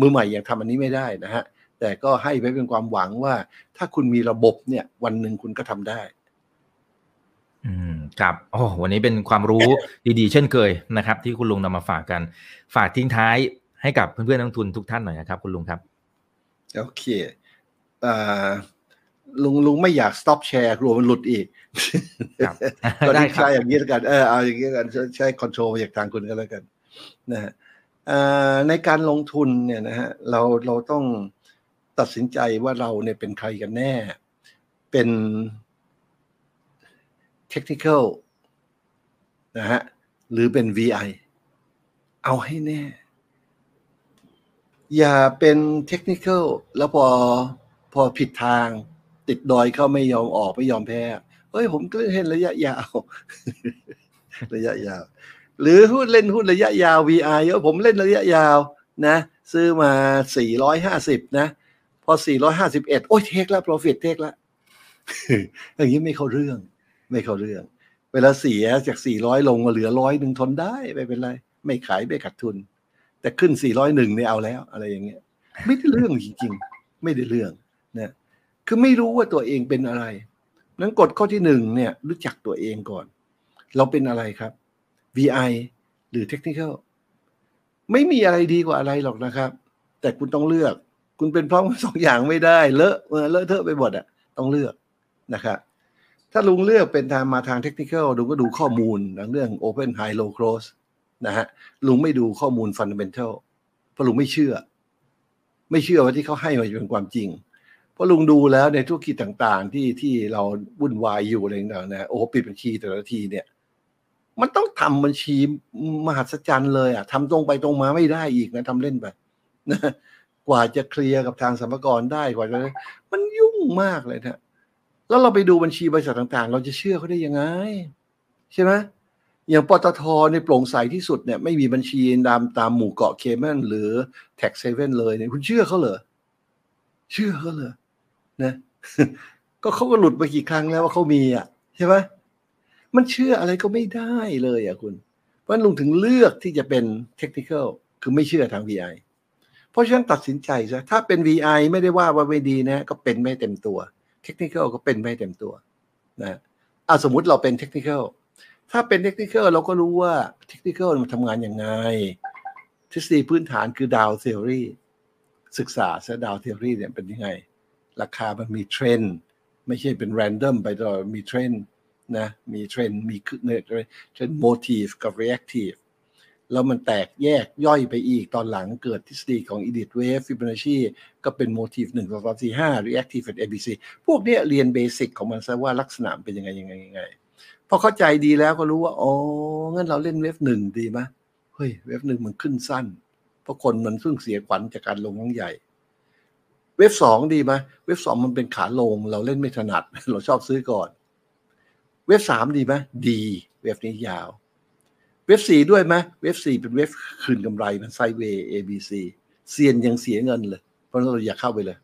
Speaker 2: มือใหม่ยังทำอันนี้ไม่ได้นะฮะแต่ก็ให้ไว้เป็นความหวังว่า ถ้าคุณมีระบบเนี่ย วันหนึ่งคุณก็ทำได้
Speaker 1: อืมครับโอ้วันนี้เป็นความรู้ดีๆ เช่นเคยนะครับ ที่คุณลุงนำมาฝากกัน ฝากทิ้งท้ายให้กับเพื่อนๆนักลงทุนทุกท่านหน่อยนะครับ คุณลุงครับ
Speaker 2: โอเคอ่า ลุงลุงไม่อยาก stop share กลัวมันหลุดอีก
Speaker 1: ครับ
Speaker 2: ก็
Speaker 1: ได้
Speaker 2: ได้
Speaker 1: ครับ
Speaker 2: ใช้อย่างนี้แล้วกันเออเอาอย่างนี้แล้วกันใช้ใช้ control มาจากทางคุณก็แล้วกันนะฮะอ่าในการลงทุนเนี่ยนะฮะเราเราต้องตัดสินใจว่าเราเนี่ยเป็นใครกันแน่ เป็น technical นะฮะหรือเป็น VI เอาให้แน่ อย่าเป็นเทคนิค a l แล้วพอพอผิดทาง ติดดอยเข้าไม่ยอมออกไม่ยอมแพ้เฮ้ยผมก็เล่นระยะยาว ระยะยาว หรือหุ้นเล่นหุ้นระยะยาว VI เยอะผมเล่นระยะยาวนะ ซื้อมา 450 นะ พอ 451 โอ้ยเทคแล้ว profit เทคแล้วอย่างนี้ไม่เข้าเรื่อง ไม่เข้าเรื่อง เวลาเสียจาก 400 ลงมาเหลือร้อยหนึ่งทนได้ ไม่เป็นไร ไม่ขายไม่ขาดทุน แต่ขึ้น 401เนี่ยเอาแล้ว อะไรอย่างเงี้ย ไม่ได้เรื่องจริงๆ ไม่ได้เรื่อง คือไม่รู้ว่าตัวเองเป็นอะไรนั้นกฎข้อที่หนึ่งเนี่ยรู้จักตัวเองก่อน เราเป็นอะไรครับ VI หรือ Technical ไม่มีอะไรดีกว่าอะไรหรอกนะครับ แต่คุณต้องเลือก คุณเป็นพร้อมสองอย่างไม่ได้ เลอะเลอะเทอะไปหมดอะ ต้องเลือกนะครับถ้าลุงเลือกเป็นทางมาทาง Technical ลุงก็ดูข้อมูลเรื่อง Open High Low Close นะฮะลุงไม่ดูข้อมูล Fundamental เพราะลุงไม่เชื่อ ไม่เชื่อว่าที่เขาให้มาเป็นความจริง พราะลุงดูแล้วในธุรกิจต่างๆ ที่ที่เราวุ่นวายอยู่อะไรต่างๆนะโอ้โหปิดบัญชีแต่ละทีเนี่ย มันต้องทำบัญชีมหัศจรรย์เลยอะทำตรงไปตรงมาไม่ได้อีกนะทำเล่นไปนะกว่าจะเคลียร์กับทางสรรพากรได้กว่าจะมันยุ่งมากเลยนะแล้วเราไปดูบัญชีบริษัทต่างๆ เราจะเชื่อเขาได้ยังไง ใช่ไหมอย่างปตทในโปร่งใสที่สุดเนี่ยไม่มีบัญชีตามตามหมู่เกาะเคแมนหรือ tax haven เลยเนี่ยคุณเชื่อเขาเหรอเชื่อเขาเหรอ นะก็เขาก็หลุดไปกี่ครั้งแล้วว่าเขามีอะใช่ไหมมันเชื่ออะไรก็ไม่ได้เลยอะคุณ เพราะนั้นลุงถึงเลือกที่จะเป็นเทคนิค a l คือไม่เชื่อทาง VI เพราะฉะนั้นตัดสินใจซะถ้าเป็น VI ไม่ได้ว่าว่าไม่ดีนะ ก็เป็นไม่เต็มตัวเทคนิค a l ก็เป็นไม่เต็มตัวนะอะสมมุติเราเป็นเทคนิค a l ถ้าเป็นเทคนิค a l เราก็รู้ว่าเทคนิค a l มันทำงานยังไง ทฤษฎีพื้นฐานคือ Dow Theory ศึกษาซะ Dow Theory เนี่ยเป็นยังไง ราคามันมีเทรนด์ไม่ใช่เป็น random ไปตลอดมีเทรนด์นะ มีเทรนด์มี main trend motive กับ reactive แล้วมันแตกแยกย่อยไปอีกตอนหลังเกิดทฤษฎีของ Elliott Wave Fibonacci ก็เป็น motive หนึ่งสองสามสี่ห้า reactive เป็น ABC พวกเนี้ยเรียน basic ของมันซะว่าลักษณะเป็นยังไงยังไงยังไงพอเข้าใจดีแล้วก็รู้ว่า อ๋อ งั้นเราเล่นเวฟหนึ่งดีไหมเฮ้ย เวฟหนึ่งมันขึ้นสั้น เพราะคนมันซึ่งเสียขวัญจากการลงครั้งใหญ่ เว็บสองดีไหมเว็บสองมันเป็นขาลง เราเล่นไม่ถนัด เราชอบซื้อก่อน เว็บสามดีไหมดี เว็บนี้ยาว เว็บสี่ด้วยไหมเว็บสี่เป็นเว็บคืนกำไรมันไซเวย์ ABC เซียนยังเสียเงินเลย เพราะนั้นเราอย่าเข้าไปเลย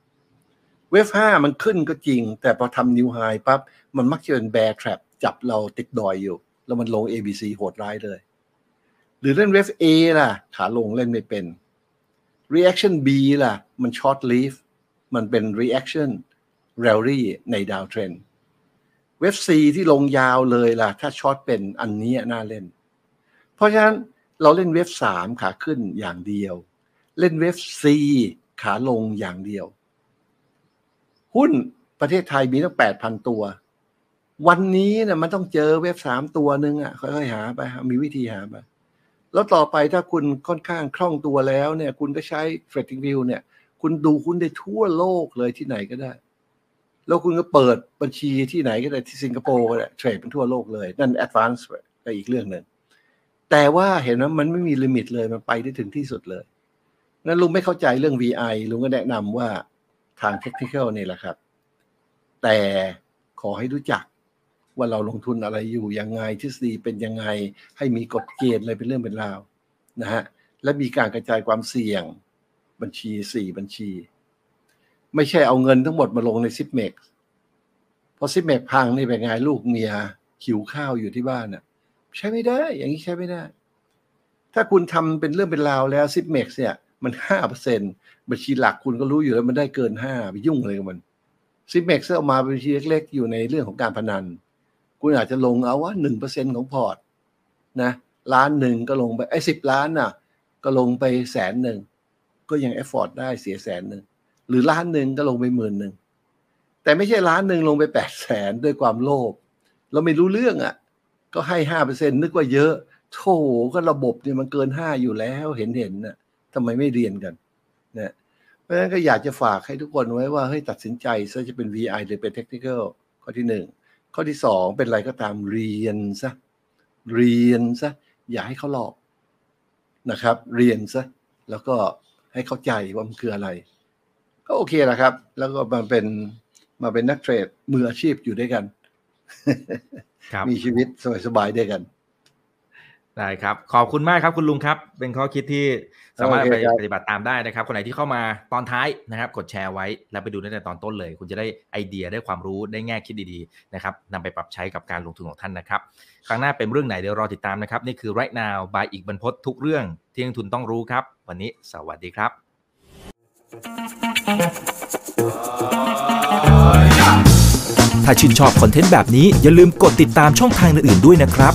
Speaker 2: เว็บห้ามันขึ้นก็จริง แต่พอทำนิวไฮปั๊บมันมักจะเป็น bear trap จับเราติดดอยอยู่ แล้วมันลง ABC โหดร้ายเลย หรือเล่นเว็บ A ล่ะ ขาลงเล่นไม่เป็น reaction B ล่ะ มัน short lived มันเป็น reaction rally ในดาวเทรนเว็บ C ที่ลงยาวเลยล่ะ ถ้า short เป็นอันนี้น่าเล่น เพราะฉะนั้นเราเล่น wave 3ขาขึ้นอย่างเดียว เล่นเว็บ C ขาลงอย่างเดียว หุ้นประเทศไทยมีตั้ง8,000ตัว วันนี้เนี่ยมันต้องเจอเว็บสามตัวหนึ่งอะค่อยๆหาไป มีวิธีหาไปแล้วต่อไปถ้าคุณค่อนข้างคล่องตัวแล้วเนี่ย คุณก็ใช้ Trading View เนี่ย คุณดูคุณได้ทั่วโลกเลยที่ไหนก็ได้ แล้วคุณก็เปิดบัญชีที่ไหนก็ได้ที่สิงคโปร์ก็ได้เทรดเป็นทั่วโลกเลย นั่น Advance ก็อีกเรื่องหนึ่งแต่ว่าเห็นว่ามันไม่มีลิมิตเลยมันไปได้ถึงที่สุดเลยนั้นลุงไม่เข้าใจเรื่อง VI ลุงก็แนะนำว่าทางเทคนิคนี่แหละครับ แต่ขอให้รู้จักว่าเราลงทุนอะไรอยู่ยังไงทฤษฎีเป็นยังไง ให้มีกฎเกณฑ์อะไรเป็นเรื่องเป็นราวนะฮะและมีการกระจายความเสี่ยง บัญชีสี่บัญชี ไม่ใช่เอาเงินทั้งหมดมาลงใน Zipmex พอ Zipmex พังนี่เป็นไงลูกเมียหิวข้าวอยู่ที่บ้านน่ะ ใช้ไม่ได้ อย่างนี้ใช้ไม่ได้ ถ้าคุณทำเป็นเรื่องเป็นราวแล้ว Zipmex เนี่ยมันห้าเปอร์เซ็นบัญชีหลักคุณก็รู้อยู่แล้วมันได้เกินห้าไปยุ่งอะไรกับมัน Zipmex เออกมาบัญชีเล็กๆ อยู่ในเรื่องของการพนัน คุณอาจจะลงเอาว่าหนึ่งเปอร์เซ็นของพอร์ตนะล้านหนึ่งก็ลงไปไอ้สิบล้านน่ะ ก็ลงไปแสนหนึ่ง ก็ยัง afford ได้เสียแสนหนึ่งหรือล้านหนึ่งก็ลงไปหมื่นหนึ่งแต่ไม่ใช่ล้านหนึ่งลงไปแปดแสนด้วยความโลภเราไม่รู้เรื่องอะ ก็ให้ห้าเปอร์เซ็นนึกว่าเยอะโถก็ระบบเนี่ยมันเกินห้าอยู่แล้วเห็นเห็นน่ะทำไมไม่เรียนกันนะเพราะฉะนั้นก็อยากจะฝากให้ทุกคนไว้ว่าเฮ้ยตัดสินใจซะจะเป็น VI หรือเป็น Technical ข้อที่หนึ่งข้อที่สองเป็นอะไรก็ตามเรียนซะเรียนซะอย่าให้เขาหลอกนะครับ เรียนซะแล้วก็ ให้เข้าใจว่ามันคืออะไร ก็โอเคแหละครับ แล้วก็มาเป็นมาเป็นนักเทรดมืออาชีพอยู่ด้วยกัน
Speaker 1: ครับ
Speaker 2: มีชีวิตสบายๆด้วยกัน
Speaker 1: ได้ครับ ขอบคุณมากครับคุณลุงครับ เป็นข้อคิดที่สามารถ
Speaker 2: โอ
Speaker 1: ไป
Speaker 2: เคครับ
Speaker 1: ปฏิบัติตามได้นะครับ คนไหนที่เข้ามาตอนท้ายนะครับ กดแชร์ไว้แล้วไปดูตั้งแต่ตอนต้นเลย คุณจะได้ไอเดียได้ความรู้ได้แง่คิดดีๆนะครับนำไปปรับใช้กับการลงทุนของท่านนะครับ ครั้งหน้าเป็นเรื่องไหนเดี๋ยวรอติดตามนะครับ นี่คือ right now by อีกบรรพททุกเรื่องที่นักลงทุนต้องรู้ครับ วันนี้สวัสดีครับ
Speaker 3: ถ้าชื่นชอบคอนเทนต์แบบนี้อย่าลืมกดติดตามช่องทางอื่นๆด้วยนะครับ